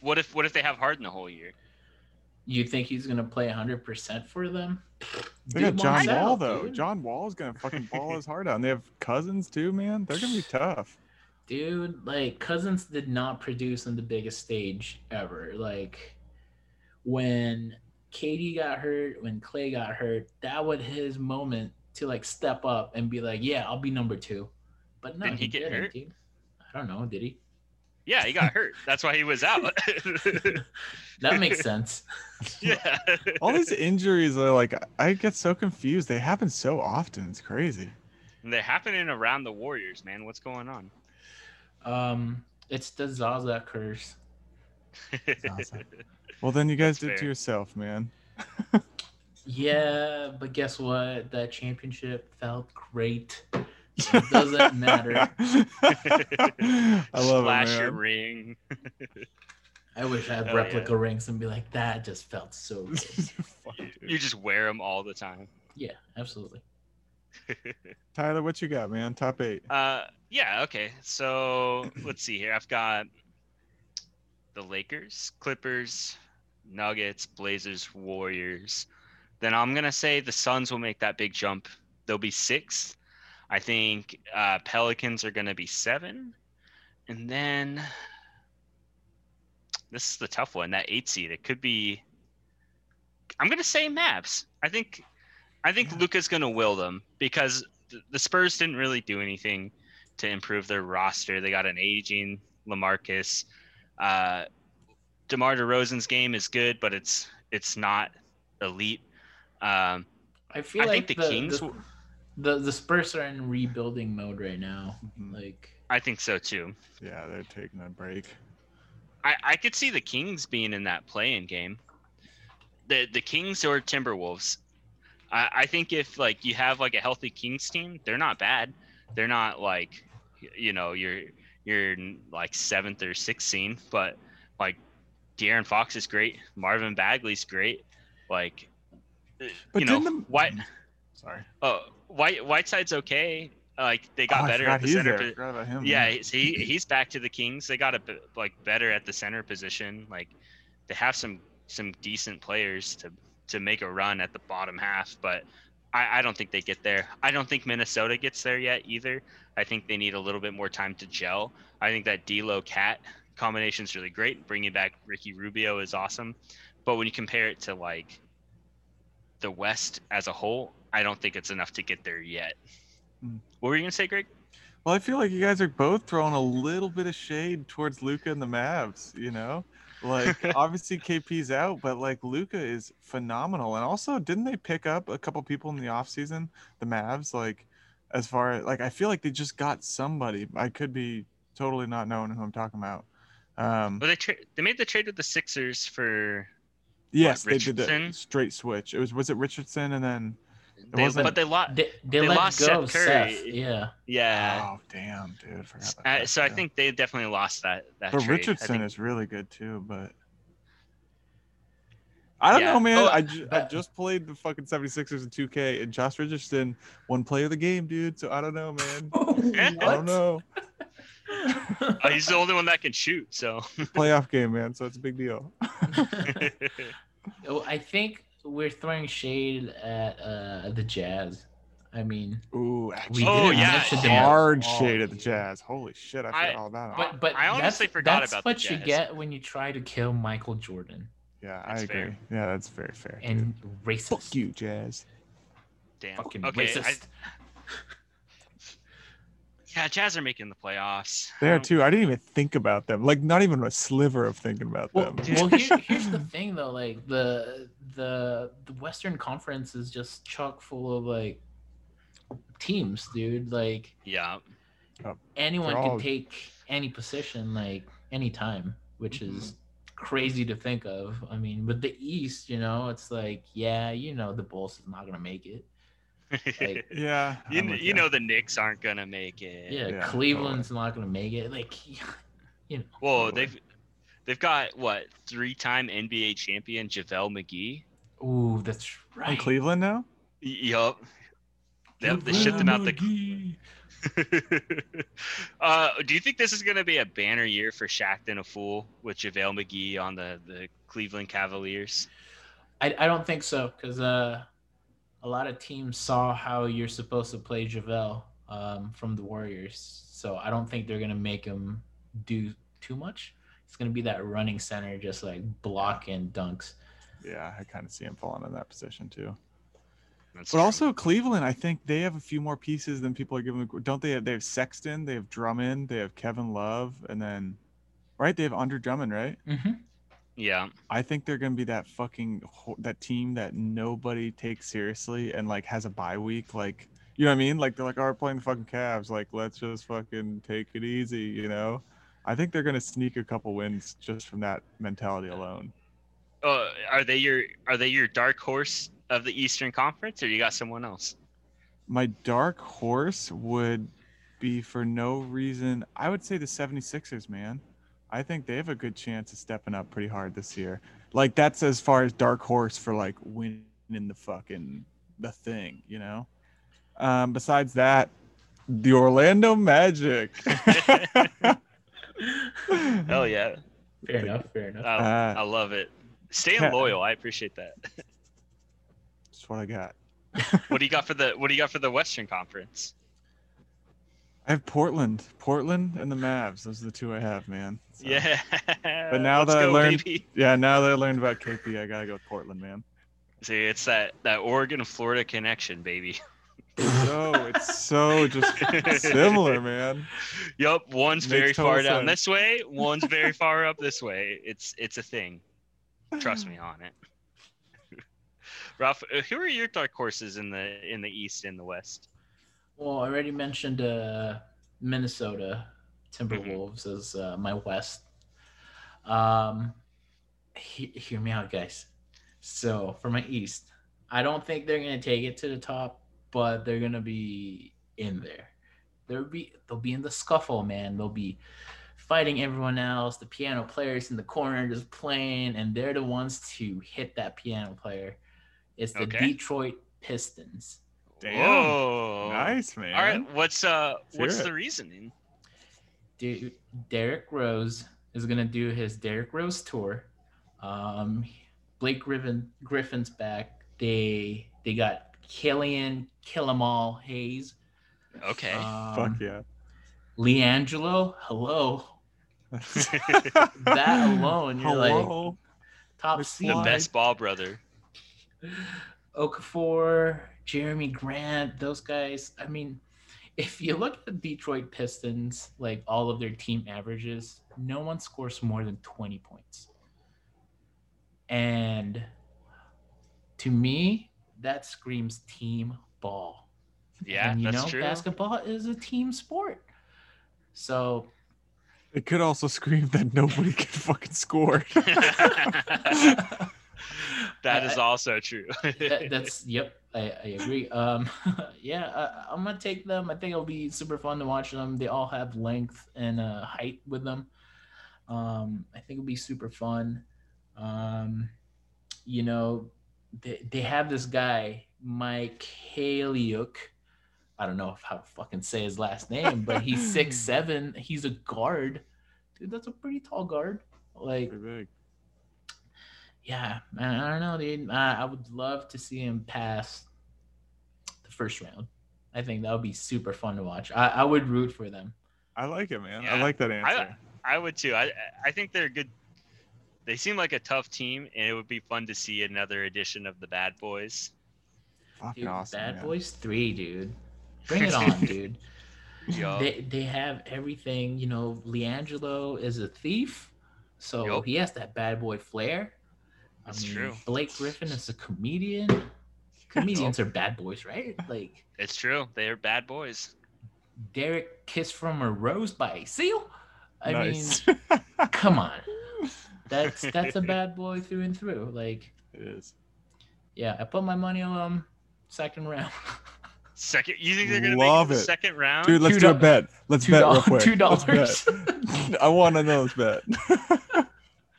What if what if they have Harden the whole year? You think he's gonna play hundred percent for them? they got Dude, John Mon's Wall out, though. dude. John is gonna fucking ball his heart out. And they have Cousins too, man. They're gonna be tough. Dude, like Cousins did not produce on the biggest stage ever. Like when KD got hurt, when Klay got hurt, that was his moment to like step up and be like, "Yeah, I'll be number two. But no, Didn't he he get didn't, hurt? dude. I don't know. Did he? Yeah, he got hurt. That's why he was out. That makes sense. yeah. All these injuries are like I get so confused. They happen so often. It's crazy. And They're happening around the Warriors, man. What's going on? Um, it's the Zaza curse. Zaza. Well, then you guys That's did fair. to yourself, man. Yeah, but guess what? That championship felt great. So it doesn't matter. I love Flash it, your ring. I wish I had Oh, replica rings and be like, that just felt so good. You, you just wear them all the time. yeah, absolutely. Tyler, what you got, man? Top eight. Uh, yeah, okay. So let's see here. I've got the Lakers, Clippers, Nuggets, Blazers, Warriors. Then I'm gonna say the Suns will make that big jump. They'll be sixth. I think uh, Pelicans are gonna be seven, and then this is the tough one. That eight seed. It could be. I'm gonna say Mavs. I think, I think Yeah. Luka's gonna will them because th- the Spurs didn't really do anything to improve their roster. They got an aging LaMarcus. Uh, DeMar DeRozan's game is good, but it's it's not elite. Um, I feel I like think the Kings The, the the Spurs are in rebuilding mode right now. Mhm. Like, I think so too. Yeah, they're taking a break. I, I could see the Kings being in that play-in game. The the Kings or Timberwolves. I, I think if like you have like a healthy Kings team, they're not bad. They're not like you know you're you're like seventh or sixth scene, but like De'Aaron Fox is great. Marvin Bagley's great. Like But you know didn't the- White Sorry. oh White Whiteside's okay. Like they got Oh, better at the center. po- him. yeah, he's, he he's back to the Kings. They got a like better at the center position. Like they have some some decent players to to make a run at the bottom half, but I, I don't think they get there. I don't think Minnesota gets there yet either. I think they need a little bit more time to gel. I think that D'Lo KAT combination is really great. Bringing back Ricky Rubio is awesome, but when you compare it to like the West as a whole, I don't think it's enough to get there yet. Hmm. What were you gonna say, Greg? Well, I feel like you guys are both throwing a little bit of shade towards Luka and the Mavs. You know, like obviously KP's out, but like Luka is phenomenal. And also, didn't they pick up a couple people in the offseason, the Mavs? Like, as far as like, I feel like they just got somebody. I could be totally not knowing who I'm talking about. Um, Well, they tra- they made the trade with the Sixers for yes, they did Richardson? the straight switch. It was was it Richardson and then they, wasn't- but they lost. they, they, They let lost go Seth Curry. Seth. Yeah. Yeah. oh damn, dude, forgot about Uh, that, so I think they definitely lost that that But trade. Richardson think- is really good too, but I don't Yeah. know, man. Oh, I, ju- I just played the fucking 76ers in 2K and Josh Richardson won play of the game, dude. So I don't know, man. I don't know. Uh, he's the only one that can shoot. So Playoff game, man. So it's a big deal. Oh, I think we're throwing shade at uh, the Jazz. I mean, Ooh, we Oh, didn't yeah, mention them yeah. hard all. shade at the Jazz. Holy shit, I forgot I- all about it. But but I honestly that's, forgot that's about the what you Jazz. get when you try to kill Michael Jordan yeah, I agree. fair. Yeah, that's very fair. dude. and racist. fuck you, Jazz. damn. Fucking okay. I, racist. yeah, Jazz are making the playoffs. There Um, too. I didn't even think about them. Like not even a sliver of thinking about Well, them. well here, here's the thing though, like the the the Western Conference is just chock full of like teams, dude. Like Yeah. anyone They're can take any position like anytime, which is crazy to think of. I mean, with the East, you know, it's like, yeah, you know, the Bulls is not gonna make it. Like, yeah, you, I'm kn- with you know the Knicks aren't gonna make it. yeah, Yeah, Cleveland's not gonna make it. Like, you know, Well, Totally. they've they've got what three-time NBA champion JaVale McGee. ooh, that's right. In. Cleveland now. Y- Yup. Yep, they shipped him out the. uh, do you think this is going to be a banner year for Shaqtin' a Fool with JaVale McGee on the, the Cleveland Cavaliers? I, I don't think so because uh, a lot of teams saw how you're supposed to play JaVale um, from the Warriors. So I don't think they're going to make him do too much. It's going to be that running center, just like block and dunks. Yeah, I kind of see him falling in that position too. That's But true. also Cleveland, I think they have a few more pieces than people are giving. them- Don't they? Have, they have Sexton, they have Drummond, they have Kevin Love, and then, right? They have Andre Drummond, right? Mm-hmm. Yeah, I think they're gonna be that fucking that team that nobody takes seriously and like has a bye week like You know what I mean? Like they're like, oh, we're playing the fucking Cavs. Like, let's just fucking take it easy. You know? I think they're gonna sneak a couple wins just from that mentality alone. Uh, are they your are they your dark horse of the Eastern Conference, or you got someone else? My dark horse would be for no reason. I would say the 76ers, man. I think they have a good chance of stepping up pretty hard this year. Like that's as far as dark horse for like winning the fucking the thing, you know. Um, besides that, the Orlando Magic. Hell yeah, Fair enough. Fair enough. I, Uh, I love it. Staying Ca- loyal, I appreciate that. That's what I got. What do you got for the What do you got for the Western Conference? I have Portland, Portland, and the Mavs. Those are the two I have, man. So- Yeah. But now Let's that I learned- baby. yeah. Now that I learned about KP, I gotta go with Portland, man. See, it's that that Oregon Florida connection, baby. So it's so just similar, man. Yup, one's Makes very far down sense. this way, one's very far up this way. It's it's a thing. Trust me on it. Ralph, uh, who are your dark horses in the in the East and the West? Well, I already mentioned uh, Minnesota Timberwolves as uh, my West. Um, he- hear me out, guys. So for my East, I don't think they're gonna take it to the top, but they're gonna be in there. They'll be they'll be in the scuffle, man. They'll be fighting everyone else. The piano players in the corner just playing, and they're the ones to hit that piano player. It's the Okay. Detroit Pistons. Damn. Whoa. Nice, man. All right, what's uh Let's what's the it. reasoning? Dude, Derrick Rose is gonna do his Derrick Rose tour. Um, Blake Griffin Griffin's back. They they got Killian Killamal Hayes. Okay. Um, Fuck yeah. LiAngelo, hello. That alone, you're like top The seed. the best ball brother. Okafor, Jerami Grant, those guys. I mean, if you look at the Detroit Pistons, like all of their team averages, no one scores more than 20 points. And to me, that screams team ball. Yeah, and you that's know, true. basketball is a team sport. So It could also scream that nobody can fucking score. that is I- also true. that, that's yep I, I agree. Um yeah I, i'm gonna take them. I think it'll be super fun to watch them. They all have length and uh, height with them. Um i think it'll be super fun. Um you know they, they have this guy mike Haleyuk. i don't know if how to fucking say his last name but he's six seven. He's a guard. Dude that's a pretty tall guard. Like Pretty big. Yeah, man, I don't know, dude. I, I would love to see him pass the first round. I think that would be super fun to watch. I, I would root for them. I like it, man. Yeah. I like that answer. I would too. I I think they're good. They seem like a tough team, and it would be fun to see another edition of the Bad Boys. Fucking Dude, awesome. Bad man. Boys Three, dude. Bring it on, dude. Yo, They they have everything. You know, LiAngelo is a thief, so Yup. he has that bad boy flair. I That's mean, true. Blake Griffin is a comedian. Comedians are bad boys, right? Like it's true. They are bad boys. Derrick Kiss from a Rose by Seal. I nice. mean, come on. That's that's a bad boy through and through. Like, it is. yeah, I put my money on um second round. Second, you think they're gonna Love make it it. second round? Dude, let's Two do a bet. Let's Two bet real quick. Two dollars. bet. I want to know this bet.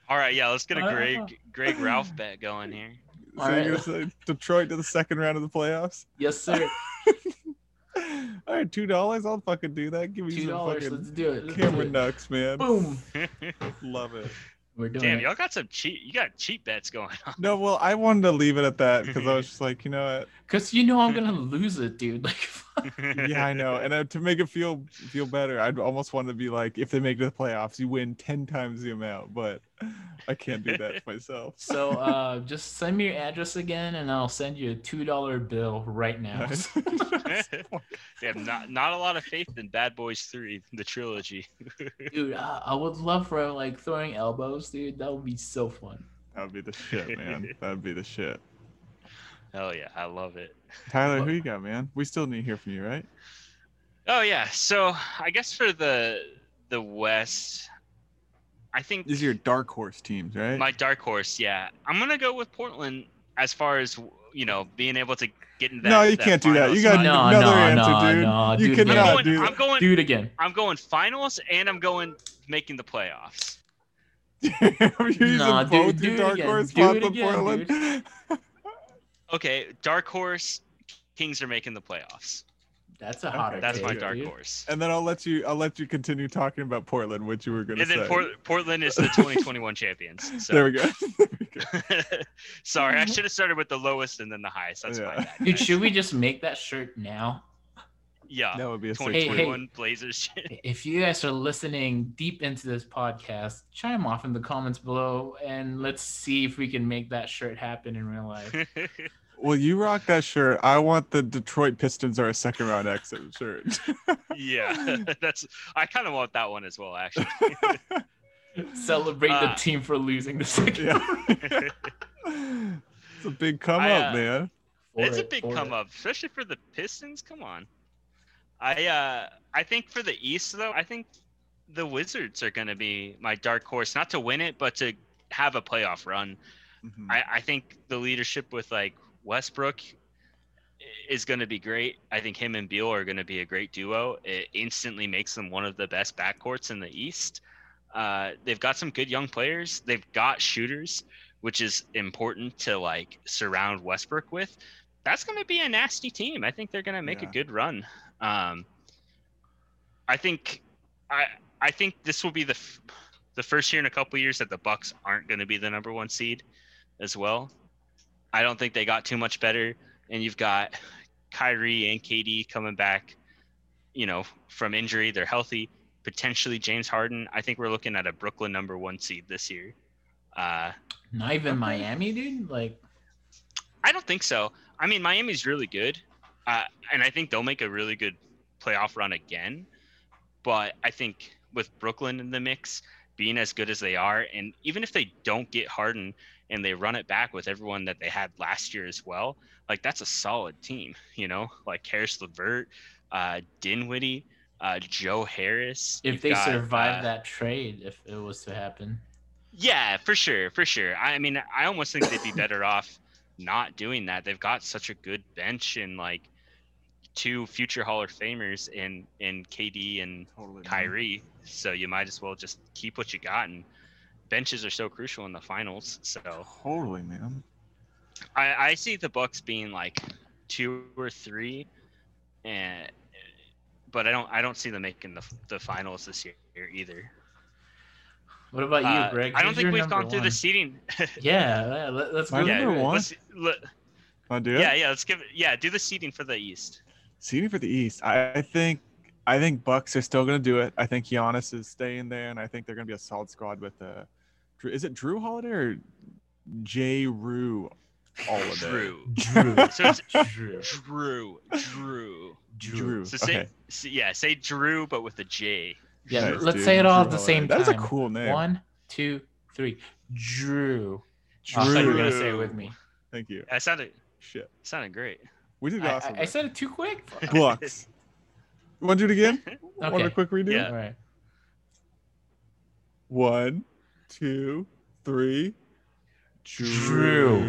All right, yeah, let's get a Uh, Greg Greg Ralph bet going here. so All you're right. gonna say Detroit to the second round of the playoffs? yes, sir. All right, two dollars. I'll fucking do that. Give me Two some dollars. fucking Let's do it. Let's do camera it. nucks, man. Boom. Love it. We're doing Damn, it. y'all got some cheap. You got cheap bets going on. No, well, I wanted to leave it at that because I was just like, you know what? Cause you know I'm gonna lose it, dude. Like, Yeah, I know. And uh, to make it feel feel better, I'd almost want to be like, if they make it to the playoffs, you win ten times the amount. But I can't do that myself. so uh, just send me your address again, and I'll send you a two dollar bill right now. Damn, not not a lot of faith in Bad Boys Three, the trilogy. Dude, I, I would love for like throwing elbows, dude. That would be so fun. That would be the shit, man. That would be the shit. Hell yeah, I love it. Tyler, who you got, man? We still need to hear from you, right? Oh yeah, so I guess for the the West, I think These are your dark horse teams, right? my dark horse. Yeah, I'm gonna go with Portland as far as you know being able to get in that. no, you that can't do that. You got spot. No, another no, answer, no, dude. no, you dude, I'm cannot going, do I'm going. Do it again. I'm going finals, and I'm going making the playoffs. You're using Nah, dude, both do your it dark again. horse Do spots it for again, Portland. Okay, dark horse. Kings are making the playoffs. That's a hotter. That's my dark horse. and then I'll let you. I'll let you continue talking about Portland, which you were going to And then Port- Portland is the 2021 champions. So. There we go. There we go. Sorry, I should have started with the lowest and then the highest. That's Yeah. my bad. Dude, should we just make that shirt now? Yeah, That would be a sick Hey, hey. 2021 Blazers. If you guys are listening deep into this podcast, chime off in the comments below and let's see if we can make that shirt happen in real life. Well, you rock that shirt. I want the Detroit Pistons are a second round exit shirt. yeah, that's. I kind of want that one as well, actually. Celebrate the Uh, team for losing the second. yeah. it's a big come I, up, uh, man. For it's a big come it. up, especially for the Pistons. Come on. I uh I think for the East though, I think the Wizards are going to be my dark horse, not to win it, but to have a playoff run. Mhm. I, I think the leadership with like Westbrook is going to be great. I think him and Beal are going to be a great duo. It instantly makes them one of the best backcourts in the East. Uh, they've got some good young players. They've got shooters, which is important to like surround Westbrook with. That's going to be a nasty team. I think they're going to make Yeah. a good run. Um, I think I I think this will be the f- the first year in a couple years that the Bucks aren't going to be the number one seed as well. I don't think they got too much better, and you've got Kyrie and KD coming back, you know, from injury. They're healthy. Potentially James Harden. I think we're looking at a Brooklyn number one seed this year. Uh, Not even Miami, dude. Like, I don't think so. I mean, Miami's really good, uh, and I think they'll make a really good playoff run again. But I think with Brooklyn in the mix, being as good as they are, and even if they don't get Harden and they run it back with everyone that they had last year as well, like that's a solid team. You know, like Caris LeVert, uh, Dinwiddie, uh, Joe Harris. if You've they got, survive uh, that trade, if it was to happen, yeah, for sure, for sure. I mean, I almost think they'd be better off not doing that. They've got such a good bench and like two future Hall of Famers in in KD and Totally. man. Kyrie. So you might as well just keep what you got. And benches are so crucial in the finals. So Totally, man. I, I see the Bucks being like two or three, and but I don't I don't see them making the the finals this year either. what about you, Uh, Greg? I don't think we've number gone through the seeding. Yeah, yeah, let, us My go. number through it. one? Let's, let, Want to do yeah, yeah. Let's give it. Yeah, do the seeding for the East. Seeding for the East, I, I think I think Bucks are still going to do it. I think Giannis is staying there, and I think they're going to be a solid squad with uh, Drew, is it Drew Holiday or Jrue Holiday? Drew. Drew. So it's Drew. Drew. Drew. Drew. So say, okay. s- yeah, say Drew, but with a J. Yeah, Nice, let's dude. say it all Drew at the Holiday. same time. That's a cool name. One, two, three. Drew. Drew. Oh, I thought you were gonna say it with me. Thank you. That sounded Shit. sounded great. We did I, awesome. I, I said it too quick. Bucks. Want to do it again? Want a quick redo? Yeah. All right. One, two, three. Drew.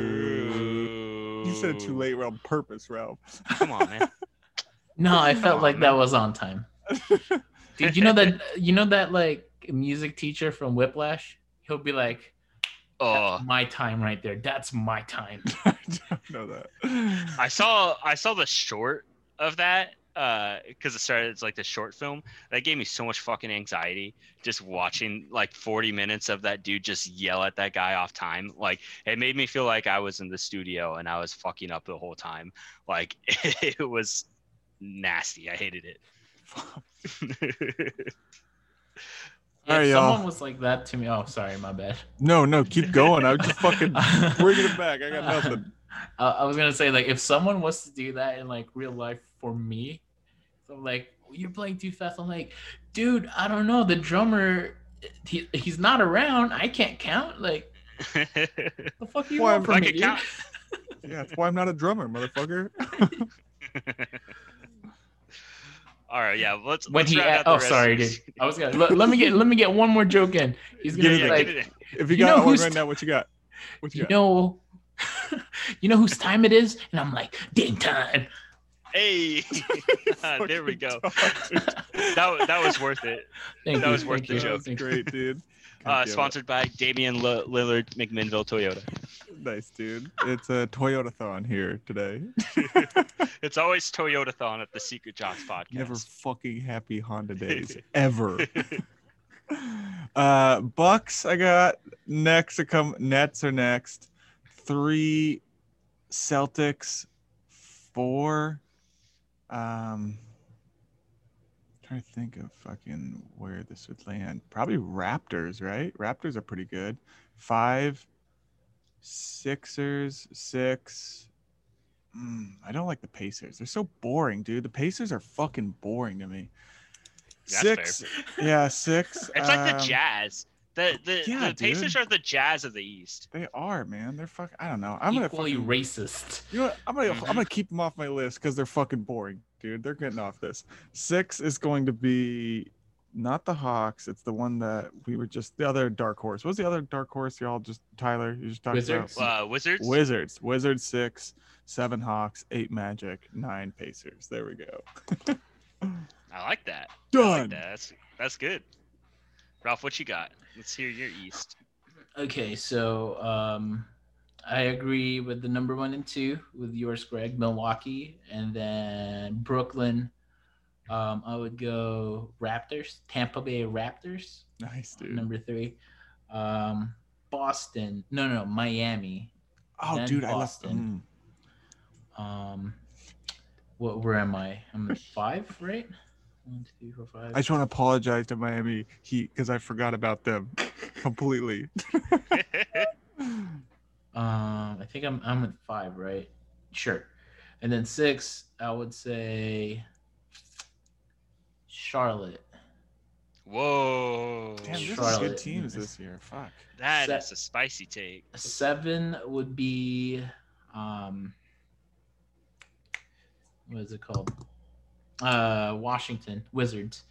You said it too late on purpose, Ralph. Come on, man. No, I felt on, like man. that was on time. Dude, you know that you know that like music teacher from Whiplash? He'll be like, That's my time right there. That's my time. I don't know that. I saw I saw the short of that uh, because it started it's like the short film that gave me so much fucking anxiety just watching like 40 minutes of that dude just yell at that guy off time like it made me feel like i was in the studio and i was fucking up the whole time like it was nasty i hated it If Alright, y'all. someone was like that to me, oh, sorry, my bad. No, no, keep going. I was just fucking bringing it back. I got nothing. I, I was gonna say like if someone was to do that in like real life for me, so like you're playing too fast. I'm like, dude, I don't know. The drummer, he, he's not around. I can't count. Like, the fuck you Well, want from I me, dude? count Yeah, that's why I'm not a drummer, motherfucker. All right, yeah. Let's. When let's he, round a- out the oh rest sorry, dude. I was gonna let, let me get let me get one more joke in. He's gonna Get be it, like, get it if you You got know one who's- right now, what you got? What you you got? know, you know whose time it is, and I'm like, ding time. Hey, ah, there we go. That that was worth it. Thank That you, was worth thank the you, joke. That's thank great, dude. Uh, sponsored by Damian L- Lillard McMinnville Toyota. Nice, dude. It's a Toyota thon here today. it's always Toyota Thon at the Secret Jocks podcast. Never fucking happy Honda days ever. uh Bucks I got next to come Nets are next. Three Celtics, four um trying to think of fucking where this would land. Probably Raptors, right? Raptors are pretty good. Five Sixers, six. Mm, I don't like the Pacers. They're so boring, dude. The Pacers are fucking boring to me. That's six. Yeah, six. It's like the um, Jazz. The the, yeah, the Pacers dude. are the Jazz of the East. They are, man. They're fucking. I don't know. I'm gonna Equally fucking, racist. You know what? I'm gonna. I'm gonna keep them off my list because they're fucking boring, dude. They're getting off this. Six is going to be not the Hawks. It's the one that we were just the other dark horse. What was the other dark horse? Y'all just Tyler. You just talked Wizards? about Uh, Wizards. Wizards. Wizards six, seven Hawks, eight Magic, nine Pacers. There we go. I like that. I like Done. that. That's that's good. Ralph, what you got? Let's hear your East. Okay, so um, I agree with the number one and two with yours, Greg. Milwaukee, and then Brooklyn. Um, I would go Raptors, Tampa Bay Raptors, Nice, dude. number three. Um, Boston, no, no, no, Miami. oh, then dude, I love Boston. Um, what? Where am I? I'm at five, right? One, two, three, four, five. I just want to apologize to Miami Heat because I forgot about them completely. Um, I think I'm I'm at five, right? Sure. And then six, I would say Charlotte. Whoa. Damn, this is good teams this year. Fuck. That Set- is a spicy take. Seven would be um what is it called? Uh Washington Wizards.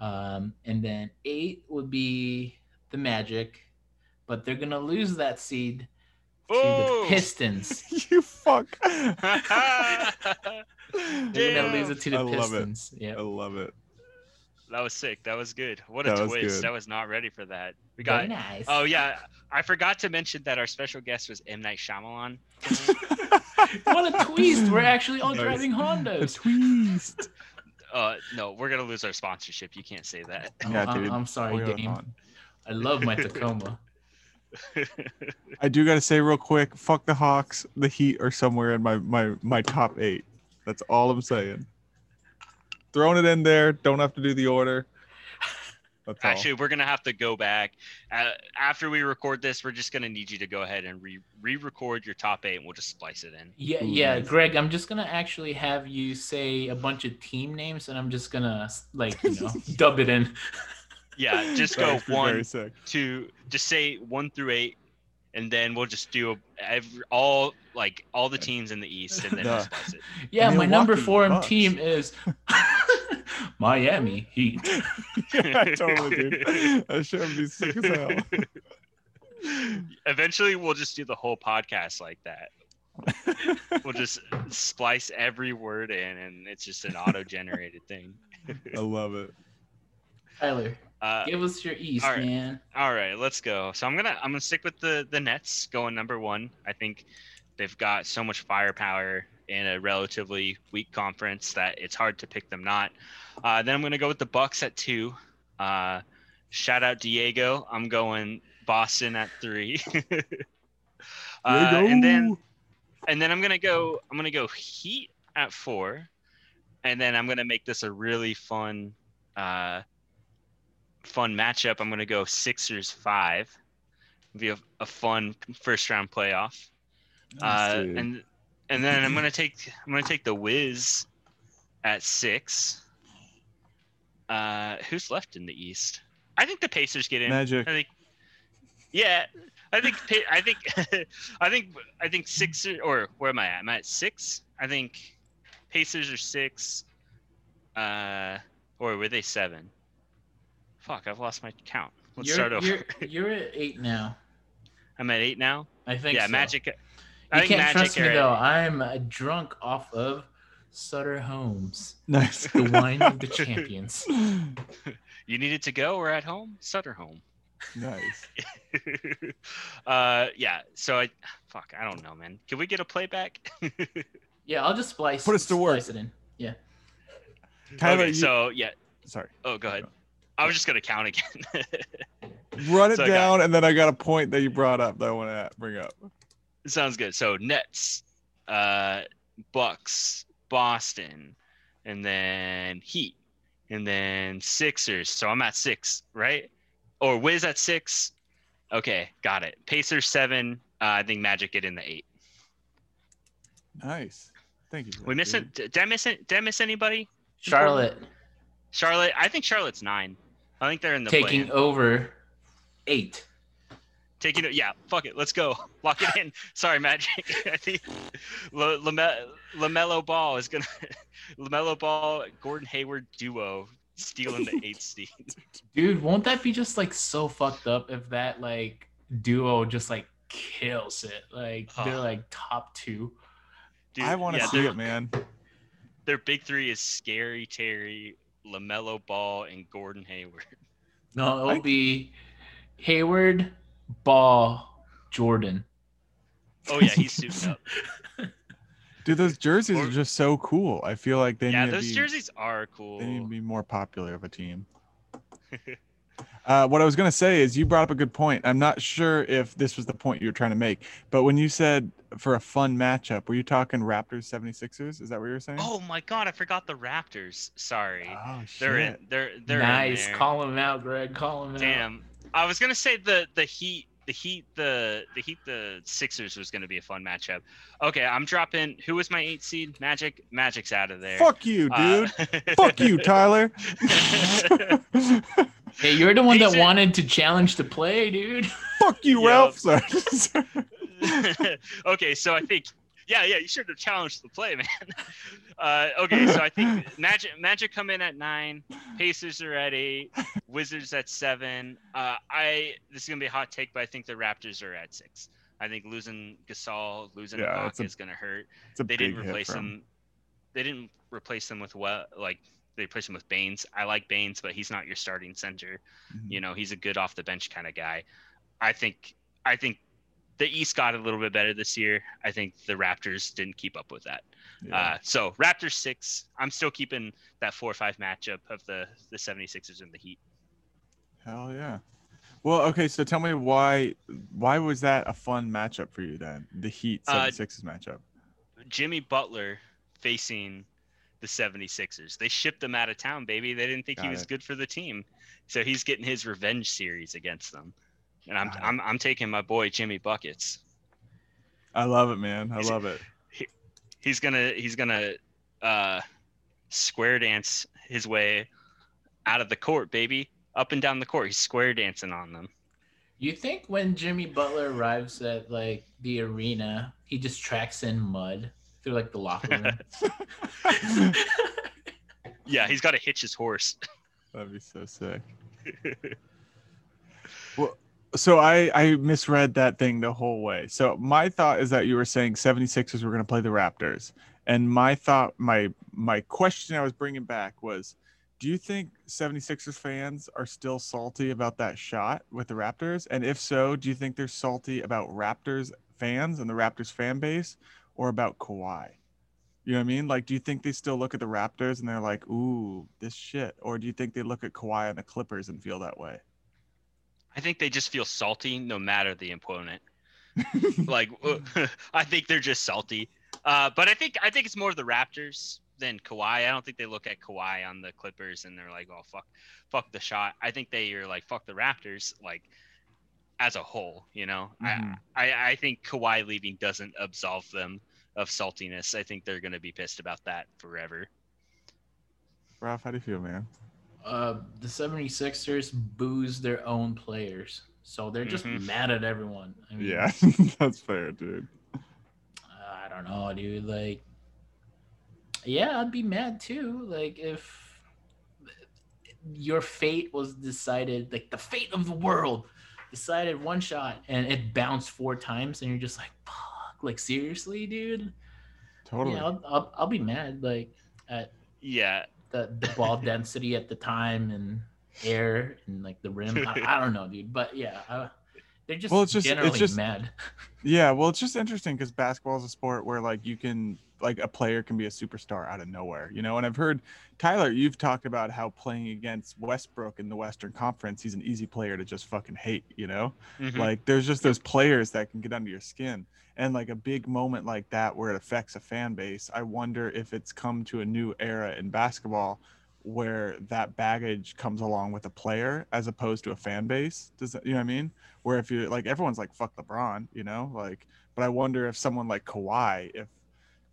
Um and then eight would be the Magic, but they're gonna lose that seed to. The Pistons. you fuck. They're gonna lose it to the I. Pistons. Yeah. I love it. That was sick. That was good. What a That twist. good. I was not ready for that. We Very got. nice. Oh yeah, I forgot to mention that our special guest was M Night Shyamalan. what a twist! We're actually all Nice. driving A twist. Uh, no, we're gonna lose our sponsorship. You can't say that. Oh, Yeah, I'm- dude. I'm sorry, Toyota Dame. I love my Tacoma. I do got to say real quick, fuck the Hawks. The Heat are somewhere in my my my top eight. That's all I'm saying. Throwing it in there. Don't have to do the order. That's all. Actually, we're gonna have to go back uh, after we record this. We're just gonna need you to go ahead and re re-record your top eight, and we'll just splice it in. Yeah, Ooh, yeah, nice. Greg. I'm just gonna actually have you say a bunch of team names, and I'm just gonna like you know dub it in. Yeah, just go would one, two, just say one through eight, and then we'll just do every, all like all the teams in the East, and then we'll it. Yeah, my number four Bucks. team is Miami Heat. yeah, totally, dude. That shit would be sick as hell. Eventually, we'll just do the whole podcast like that. We'll just splice every word in, and it's just an auto-generated thing. I love it. Tyler, Uh, give us your East, all right. man. All right, let's go. So I'm gonna I'm gonna stick with the the Nets going number one. I think they've got so much firepower in a relatively weak conference that it's hard to pick them not. Uh, then I'm gonna go with the Bucks at two. Uh, shout out Diego. I'm going Boston at three. uh, and then and then I'm gonna go I'm gonna go Heat at four, and then I'm gonna make this a really fun uh, fun matchup. I'm gonna go Sixers five. Be a, a fun first round playoff. Nice, Uh, and and then I'm gonna take I'm gonna take the Wiz at six. Uh, who's left in the East? I think the Pacers get in. Magic. I think Yeah, I think I think I think I think six or, or where am I at? Am I at six? I think Pacers are six. Uh, or were they seven? Fuck, I've lost my count. Let's you're, start over. You're, you're at eight now. I'm at eight now. I think. yeah, so. Magic. You I think can't Magic trust me are- though. I'm drunk off of Sutter Homes, Nice. the wine of the champions. You needed to go or at home? Sutter home. nice. uh, yeah. So I, fuck, I don't know, man. Can we get a playback? Yeah, I'll just splice. Put us to work. Splice it in. Yeah. Tyler, okay, you- so yeah. sorry. Oh, go ahead. I was just gonna count again. Run it So I got- down, and then I got a point that you brought up that I want to bring up. Sounds good. So Nets, uh, Bucks, Boston, and then Heat, and then Sixers. So I'm at six, right? Or Wiz at six. Okay, got it. Pacers seven. Uh, I think Magic get in the eight. Nice. Thank you. We that, missing? dude. Did I miss it? Did I miss anybody? Charlotte Charlotte. I think Charlotte's nine. I think they're in the taking play-in. over eight. taking it. Yeah, fuck it. Let's go. Lock it in. Sorry, Magic. I think La- Lame- Lamelo Ball is gonna Lamelo Ball Gordon Hayward duo stealing the eighth seed. Dude, won't that be just like so fucked up if that like duo just like kills it? Like they're Oh. like top two. Dude, I want to yeah, see it, man. Their big three is Scary Terry, Lamelo Ball, and Gordon Hayward. No, it'll I- be Hayward, Ball, Jordan. Oh yeah, he's suiting up. Dude, those jerseys Or- are just so cool. I feel like they yeah, need to those be, jerseys are cool. They need to be more popular of a team. uh, what I was gonna say is you brought up a good point. I'm not sure if this was the point you were trying to make, but when you said for a fun matchup, were you talking Raptors 76ers? Is that what you were saying? Oh my god, I forgot the Raptors. Sorry. Oh, shit. they're in. They're they're in nice. there. Call him out, Greg. Call him out. Damn. I was gonna say the the Heat, the Heat, the the Heat, the Sixers was gonna be a fun matchup. Okay, I'm dropping. Who was my eight seed? Magic. Magic's out of there. Fuck you, dude. Uh, Fuck you, Tyler. Hey, you're the one that wanted to challenge the play, dude. Fuck you, Yo. Ralph. Sorry. okay, so I think. Yeah, yeah, you should have challenged the play, man. Uh, okay, so I think Magic Magic come in at nine, Pacers are at eight, Wizards at seven. Uh, I this is gonna be a hot take, but I think the Raptors are at six. I think losing Gasol, losing Yeah, Ibaka a is gonna hurt. They didn't replace for him. him. They didn't replace them with what like they replaced him with Baynes. I like Baynes, but he's not your starting center. Mhm. You know, he's a good off the bench kind of guy. I think I think the East got a little bit better this year. I think the Raptors didn't keep up with that. Yeah. Uh, so Raptors six. I'm still keeping that four or five matchup of the the 76ers and the Heat. Hell yeah. Well, okay, so tell me why why was that a fun matchup for you then? The Heat Uh, 76ers matchup. Jimmy Butler facing the 76ers. They shipped him out of town, baby. They didn't think he was it. good for the team. So he's getting his revenge series against them. And I'm I'm I'm taking my boy Jimmy Buckets. I love it, man. I he's- love it. He's gonna he's gonna uh square dance his way out of the court, baby. Up and down the court. He's square dancing on them. You think when Jimmy Butler arrives at like the arena, he just tracks in mud through like the locker room? Yeah, he's gotta hitch his horse. That'd be so sick. well, so I I misread that thing the whole way. So my thought is that you were saying 76ers were going to play the Raptors. And my thought my my question I was bringing back was do you think 76ers fans are still salty about that shot with the Raptors? And if so, do you think they're salty about Raptors fans and the Raptors fan base or about Kawhi? You know what I mean? Like, do you think they still look at the Raptors and they're like, ooh, this shit? Or do you think they look at Kawhi and the Clippers and feel that way? I think they just feel salty no matter the opponent. like I think they're just salty. Uh, but I think I think it's more the Raptors than Kawhi. I don't think they look at Kawhi on the Clippers and they're like, oh fuck, fuck the shot. I think they are like fuck the Raptors like as a whole. You know, Mhm. I, I I think Kawhi leaving doesn't absolve them of saltiness. I think they're gonna be pissed about that forever. Ralph, how do you feel, man? uh, the 76ers booze their own players. So they're just Mhm. mad at everyone. I mean, Yeah, that's fair, dude. I don't know, dude. Like, yeah, I'd be mad too. Like, if your fate was decided, like the fate of the world decided one shot and it bounced four times, and you're just like, fuck, like seriously, dude. Totally. Yeah, I'll, I'll, I'll be mad. Like at Yeah, the the ball density at the time and air and like the rim. I, I don't know, dude. But yeah, I, they're just, Well, it's just- it's generally just- mad. Yeah, well, it's just interesting because basketball is a sport where like you can like a player can be a superstar out of nowhere, you know. And I've heard Tyler, you've talked about how playing against Westbrook in the Western Conference, he's an easy player to just fucking hate, you know. Mhm. Like there's just those players that can get under your skin, and like a big moment like that where it affects a fan base. I wonder if it's come to a new era in basketball where that baggage comes along with a player as opposed to a fan base. Does that, you know what I mean? Where if you're like everyone's like fuck LeBron, you know, like but I wonder if someone like Kawhi, if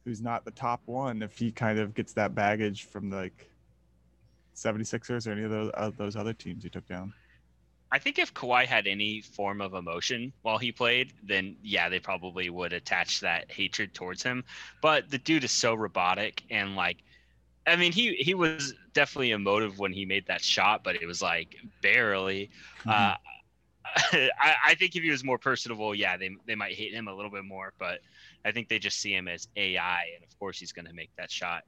who's not the top one, if he kind of gets that baggage from like 76ers or any of those uh, those other teams he took down. I think if Kawhi had any form of emotion while he played, then yeah, they probably would attach that hatred towards him. But the dude is so robotic and like I mean he he was definitely emotive when he made that shot, but it was like barely. Uh, I, I think if he was more personable, yeah, they they might hate him a little bit more. But I think they just see him as AI, and of course he's going to make that shot.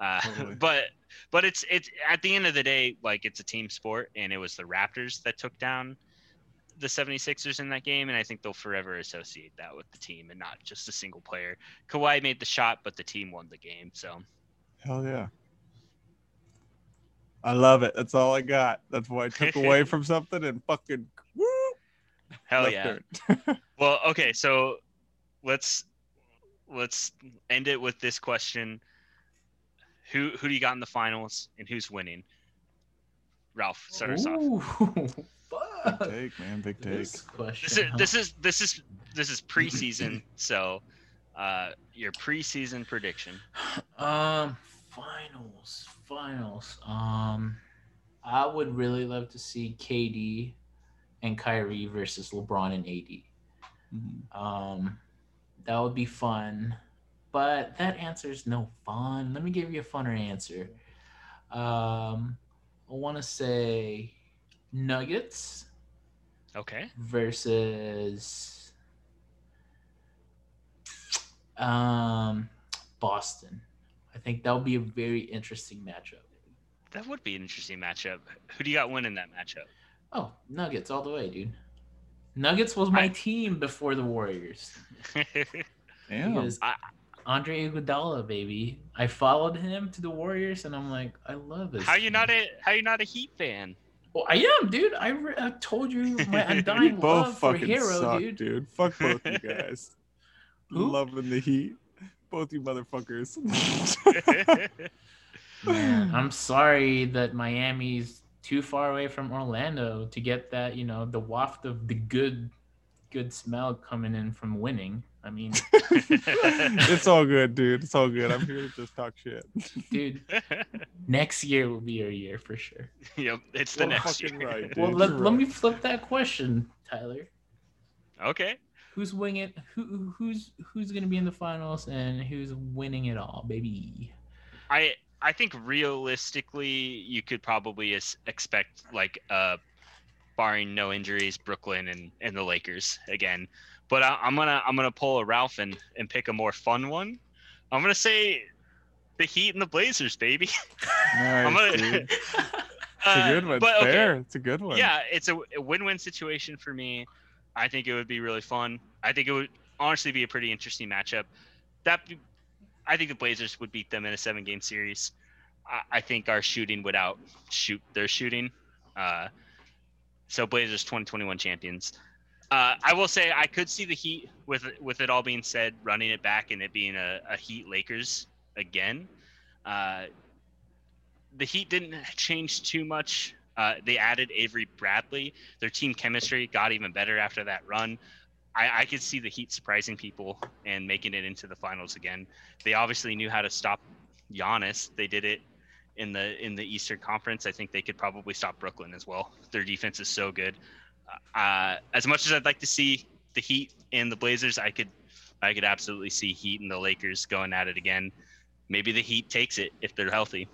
Uh, Totally. but but it's it's at the end of the day, like it's a team sport, and it was the Raptors that took down the 76ers in that game, and I think they'll forever associate that with the team and not just a single player. Kawhi made the shot, but the team won the game. So Hell yeah. I love it. That's all I got. That's why I took away from something and fucking woo. hell yeah. Well, okay, so let's let's end it with this question: Who who do you got in the finals, and who's winning? Ralph, start us off. Big take, man. Big take. This question. This is this is this is this is preseason, so uh, your preseason prediction. Um, finals, finals. Um, I would really love to see KD and Kyrie versus LeBron and AD. Mhm. Um, that would be fun, but that answer is no fun. Let me give you a funner answer. Um, I want to say Nuggets Okay. versus um Boston. I think that would be a very interesting matchup. That would be an interesting matchup. Who do you got winning that matchup? Oh, Nuggets all the way, dude. Nuggets was my I- team before the Warriors. Damn. Because I- Andre Iguodala, baby. I followed him to the Warriors, and I'm like, I love this. how you not a how you not a Heat fan? Well, I am, dude. I, re- I told you my You undying both love for Herro, suck, dude. dude. Fuck both you guys. Loving the heat. Both you motherfuckers. Man, I'm sorry that Miami's too far away from Orlando to get that, you know, the waft of the good good smell coming in from winning. I mean, it's all good, dude. It's all good. I'm here to just talk shit. dude, next year will be your year for sure. yep, it's the Well, next year. right, dude. well, let, you're let me flip that question, Tyler. Okay. Who's winning? Who who's who's gonna be in the finals and who's winning it all, baby? I I think realistically, you could probably expect like uh, barring no injuries, Brooklyn and, and the Lakers again. But I, I'm gonna I'm gonna pull a Ralph and, and pick a more fun one. I'm gonna say the Heat and the Blazers, baby. Nice, gonna-. It's Uh, a good one. but, okay, Fair. It's a good one. Yeah, it's a, a win-win situation for me. I think it would be really fun. I think it would honestly be a pretty interesting matchup. That I think the Blazers would beat them in a seven-game series. I, I think our shooting would outshoot their shooting. Uh, so Blazers 2021 champions. Uh, I will say I could see the Heat with with it all being said, running it back and it being a, a Heat Lakers again. Uh, the Heat didn't change too much. Uh, they added Avery Bradley. Their team chemistry got even better after that run. I, I could see the Heat surprising people and making it into the finals again. They obviously knew how to stop Giannis. They did it in the in the Eastern Conference. I think they could probably stop Brooklyn as well. Their defense is so good. uh, as much as I'd like to see the Heat and the Blazers, I could I could absolutely see Heat and the Lakers going at it again. Maybe the Heat takes it if they're healthy.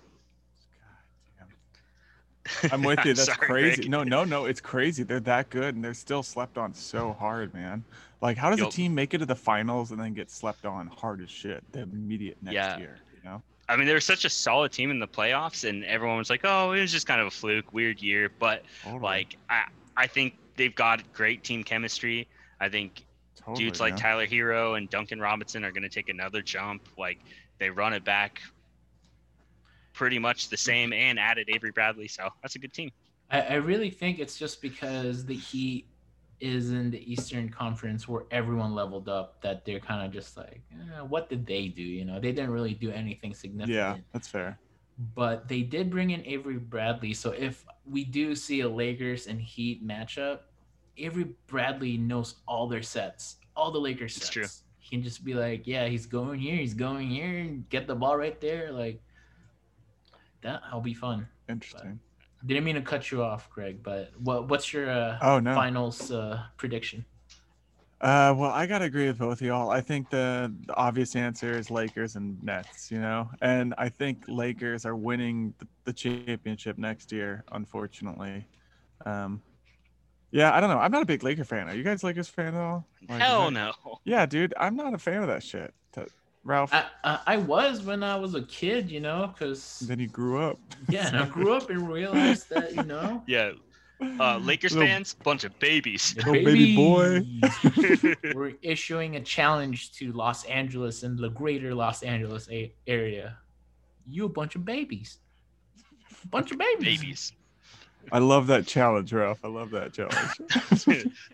I'm with you. That's Sorry, crazy. No, no, no. It's crazy. They're that good, and they're still slept on so hard, man. Like, how does a team make it to the finals and then get slept on hard as shit the immediate next Yeah. year? You know? I mean, they were such a solid team in the playoffs, and everyone was like, "Oh, it was just kind of a fluke, weird year." But Totally. like, I I think they've got great team chemistry. I think totally, dudes like man. Tyler Herro and Duncan Robinson are going to take another jump. Like they run it back pretty much the same and added Avery Bradley, so that's a good team. I, I really think it's just because the Heat is in the Eastern Conference where everyone leveled up that they're kind of just like, eh, what did they do? You know, they didn't really do anything significant. Yeah, that's fair. But they did bring in Avery Bradley. So if we do see a Lakers and Heat matchup, Avery Bradley knows all their sets, all the Lakers sets. It's true. He can just be like, yeah, he's going here, he's going here, and get the ball right there. Like that'll be fun. Interesting. Didn't mean to cut you off, Greg, but what what's your uh, Oh no. finals uh, prediction? Uh, well, I gotta agree with both of y'all. I think the, the obvious answer is Lakers and Nets. You know, and I think Lakers are winning the, the championship next year. Unfortunately, um, yeah, I don't know. I'm not a big Laker fan. Are you guys Lakers fan at all? Like, Hell no. Yeah, dude, I'm not a fan of that shit. T- Ralph, I, I I was when I was a kid, you know, because then you grew up. yeah, and I grew up and realized that you know, Yeah, uh, Lakers Little- fans, bunch of babies. Little baby boy. We're issuing a challenge to Los Angeles and the greater Los Angeles a- area. You a bunch of babies. bunch of babies. babies. I love that challenge, Ralph. I love that challenge.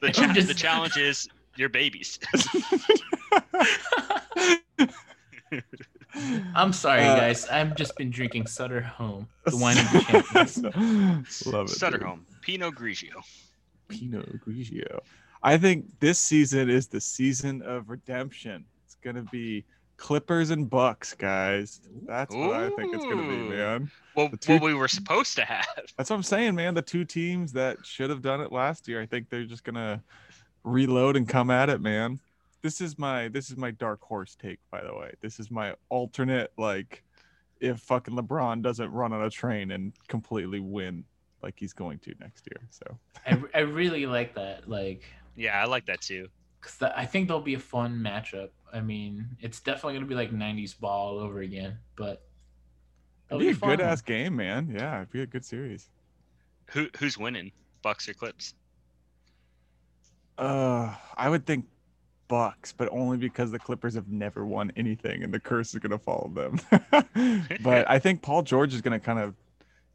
the, cha- just- the challenge is your babies. I'm sorry, Uh, guys. I've just been drinking Sutter Home, the wine of the champions. love it. Sutter dude. home, Pinot Grigio. Pinot Grigio. I think this season is the season of redemption. It's gonna be Clippers and Bucks, guys. That's what I think it's gonna be, man. Well, The two- what we were supposed to have. That's what I'm saying, man. The two teams that should have done it last year, I think they're just gonna reload and come at it, man. This is my this is my dark horse take, by the way. This is my alternate, like, if fucking LeBron doesn't run on a train and completely win like he's going to next year. So I, I really like that. Like, Yeah, I like that too. because I think there'll be a fun matchup. I mean, it's definitely gonna be like '90s ball all over again, but it'd that'll be a good ass game, man. Yeah, it'd be a good series. Who who's winning? Bucks or Clips? Uh, I would think Bucks, but only because the Clippers have never won anything, and the curse is gonna follow them. but I think Paul George is gonna kind of.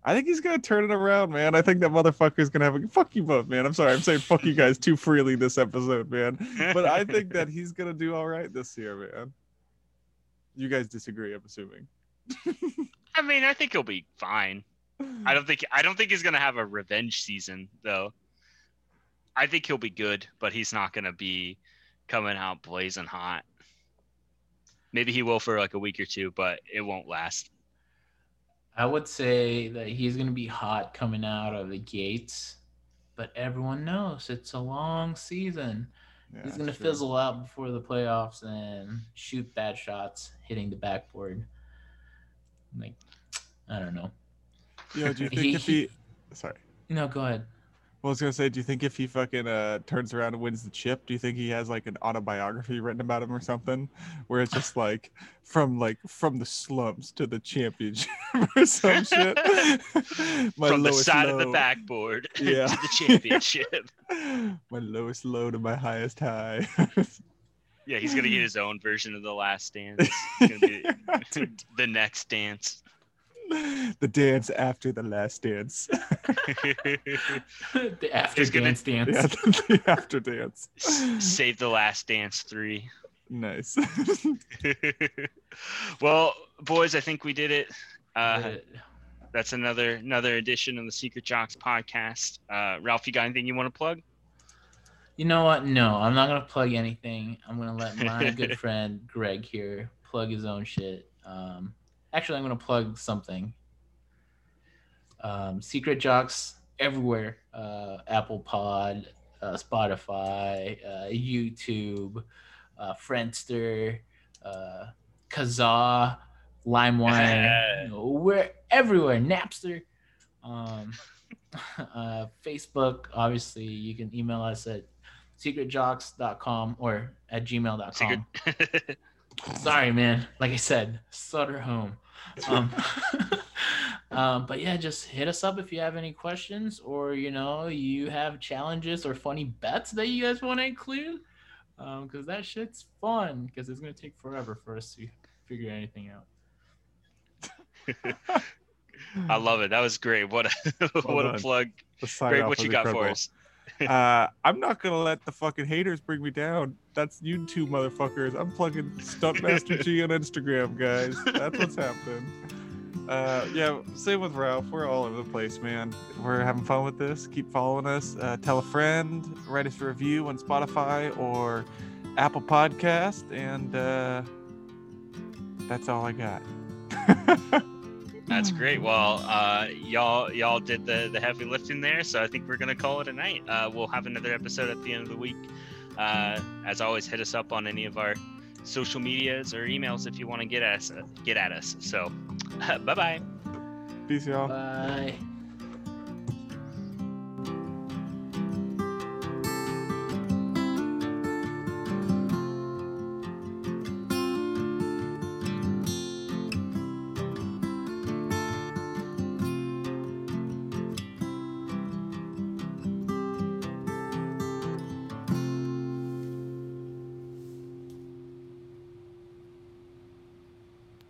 I think he's gonna turn it around, man. I think that motherfucker's gonna have a fuck you both, man. I'm sorry, I'm saying fuck you guys too freely this episode, man. But I think that he's gonna do all right this year, man. You guys disagree, I'm assuming. I mean, I think he'll be fine. I don't think I don't think he's gonna have a revenge season though. I think he'll be good, but he's not gonna be coming out blazing hot. Maybe he will for like a week or two, but it won't last. I would say that he's gonna be hot coming out of the gates, but everyone knows it's a long season. Yeah, he's gonna it's true. fizzle out before the playoffs and shoot bad shots, hitting the backboard. Like, I don't know. Yo, do you think He- if he, sorry. No, go ahead. Well, I was gonna say, do you think if he fucking uh turns around and wins the chip, do you think he has like an autobiography written about him or something, where it's just like from like from the slums to the championship or some shit? From the side of the backboard Yeah. to the championship. my lowest low to my highest high. yeah, he's gonna get his own version of the last dance. It's gonna be the next dance. the dance after the last dance. the after He's gonna- dance dance. yeah, the after dance. Save the last dance three. Nice. well, boys, I think we did it. Uh, But that's another another edition of the Secret Jocks podcast. Uh, Ralph, you got anything you want to plug? you know what? No, I'm not gonna plug anything. I'm gonna let my good friend Greg here plug his own shit. Um, actually, I'm gonna plug something. Um, Secret Jocks everywhere. Uh, Apple Pod, uh, Spotify, uh, YouTube, uh, Friendster, uh, Kazaa, LimeWire. we're everywhere. Napster, um, uh, Facebook. Obviously, you can email us at secretjocks.com or at gmail.com. Secret. Sorry, man. Like I said, Sutter home. Um, um, but yeah, just hit us up if you have any questions or you know you have challenges or funny bets that you guys want to include. Um because um, that shit's fun. Because it's gonna take forever for us to figure anything out. I love it. That was great. What a what a plug. Great. What you got incredible. for us? uh, I'm not gonna let the fucking haters bring me down. That's you two motherfuckers. I'm plugging Stuntmaster G on Instagram, guys. That's what's happening. Uh, yeah, same with Ralph. We're all over the place, man. We're having fun with this. Keep following us. Uh, tell a friend. Write us a review on Spotify or Apple Podcast, and uh, that's all I got. That's great. Well, uh, y'all y'all did the the heavy lifting there, so I think we're gonna call it a night. Uh, we'll have another episode at the end of the week. Uh, as always, hit us up on any of our social medias or emails if you want to get us get at us. So, bye bye. Peace, y'all. Bye.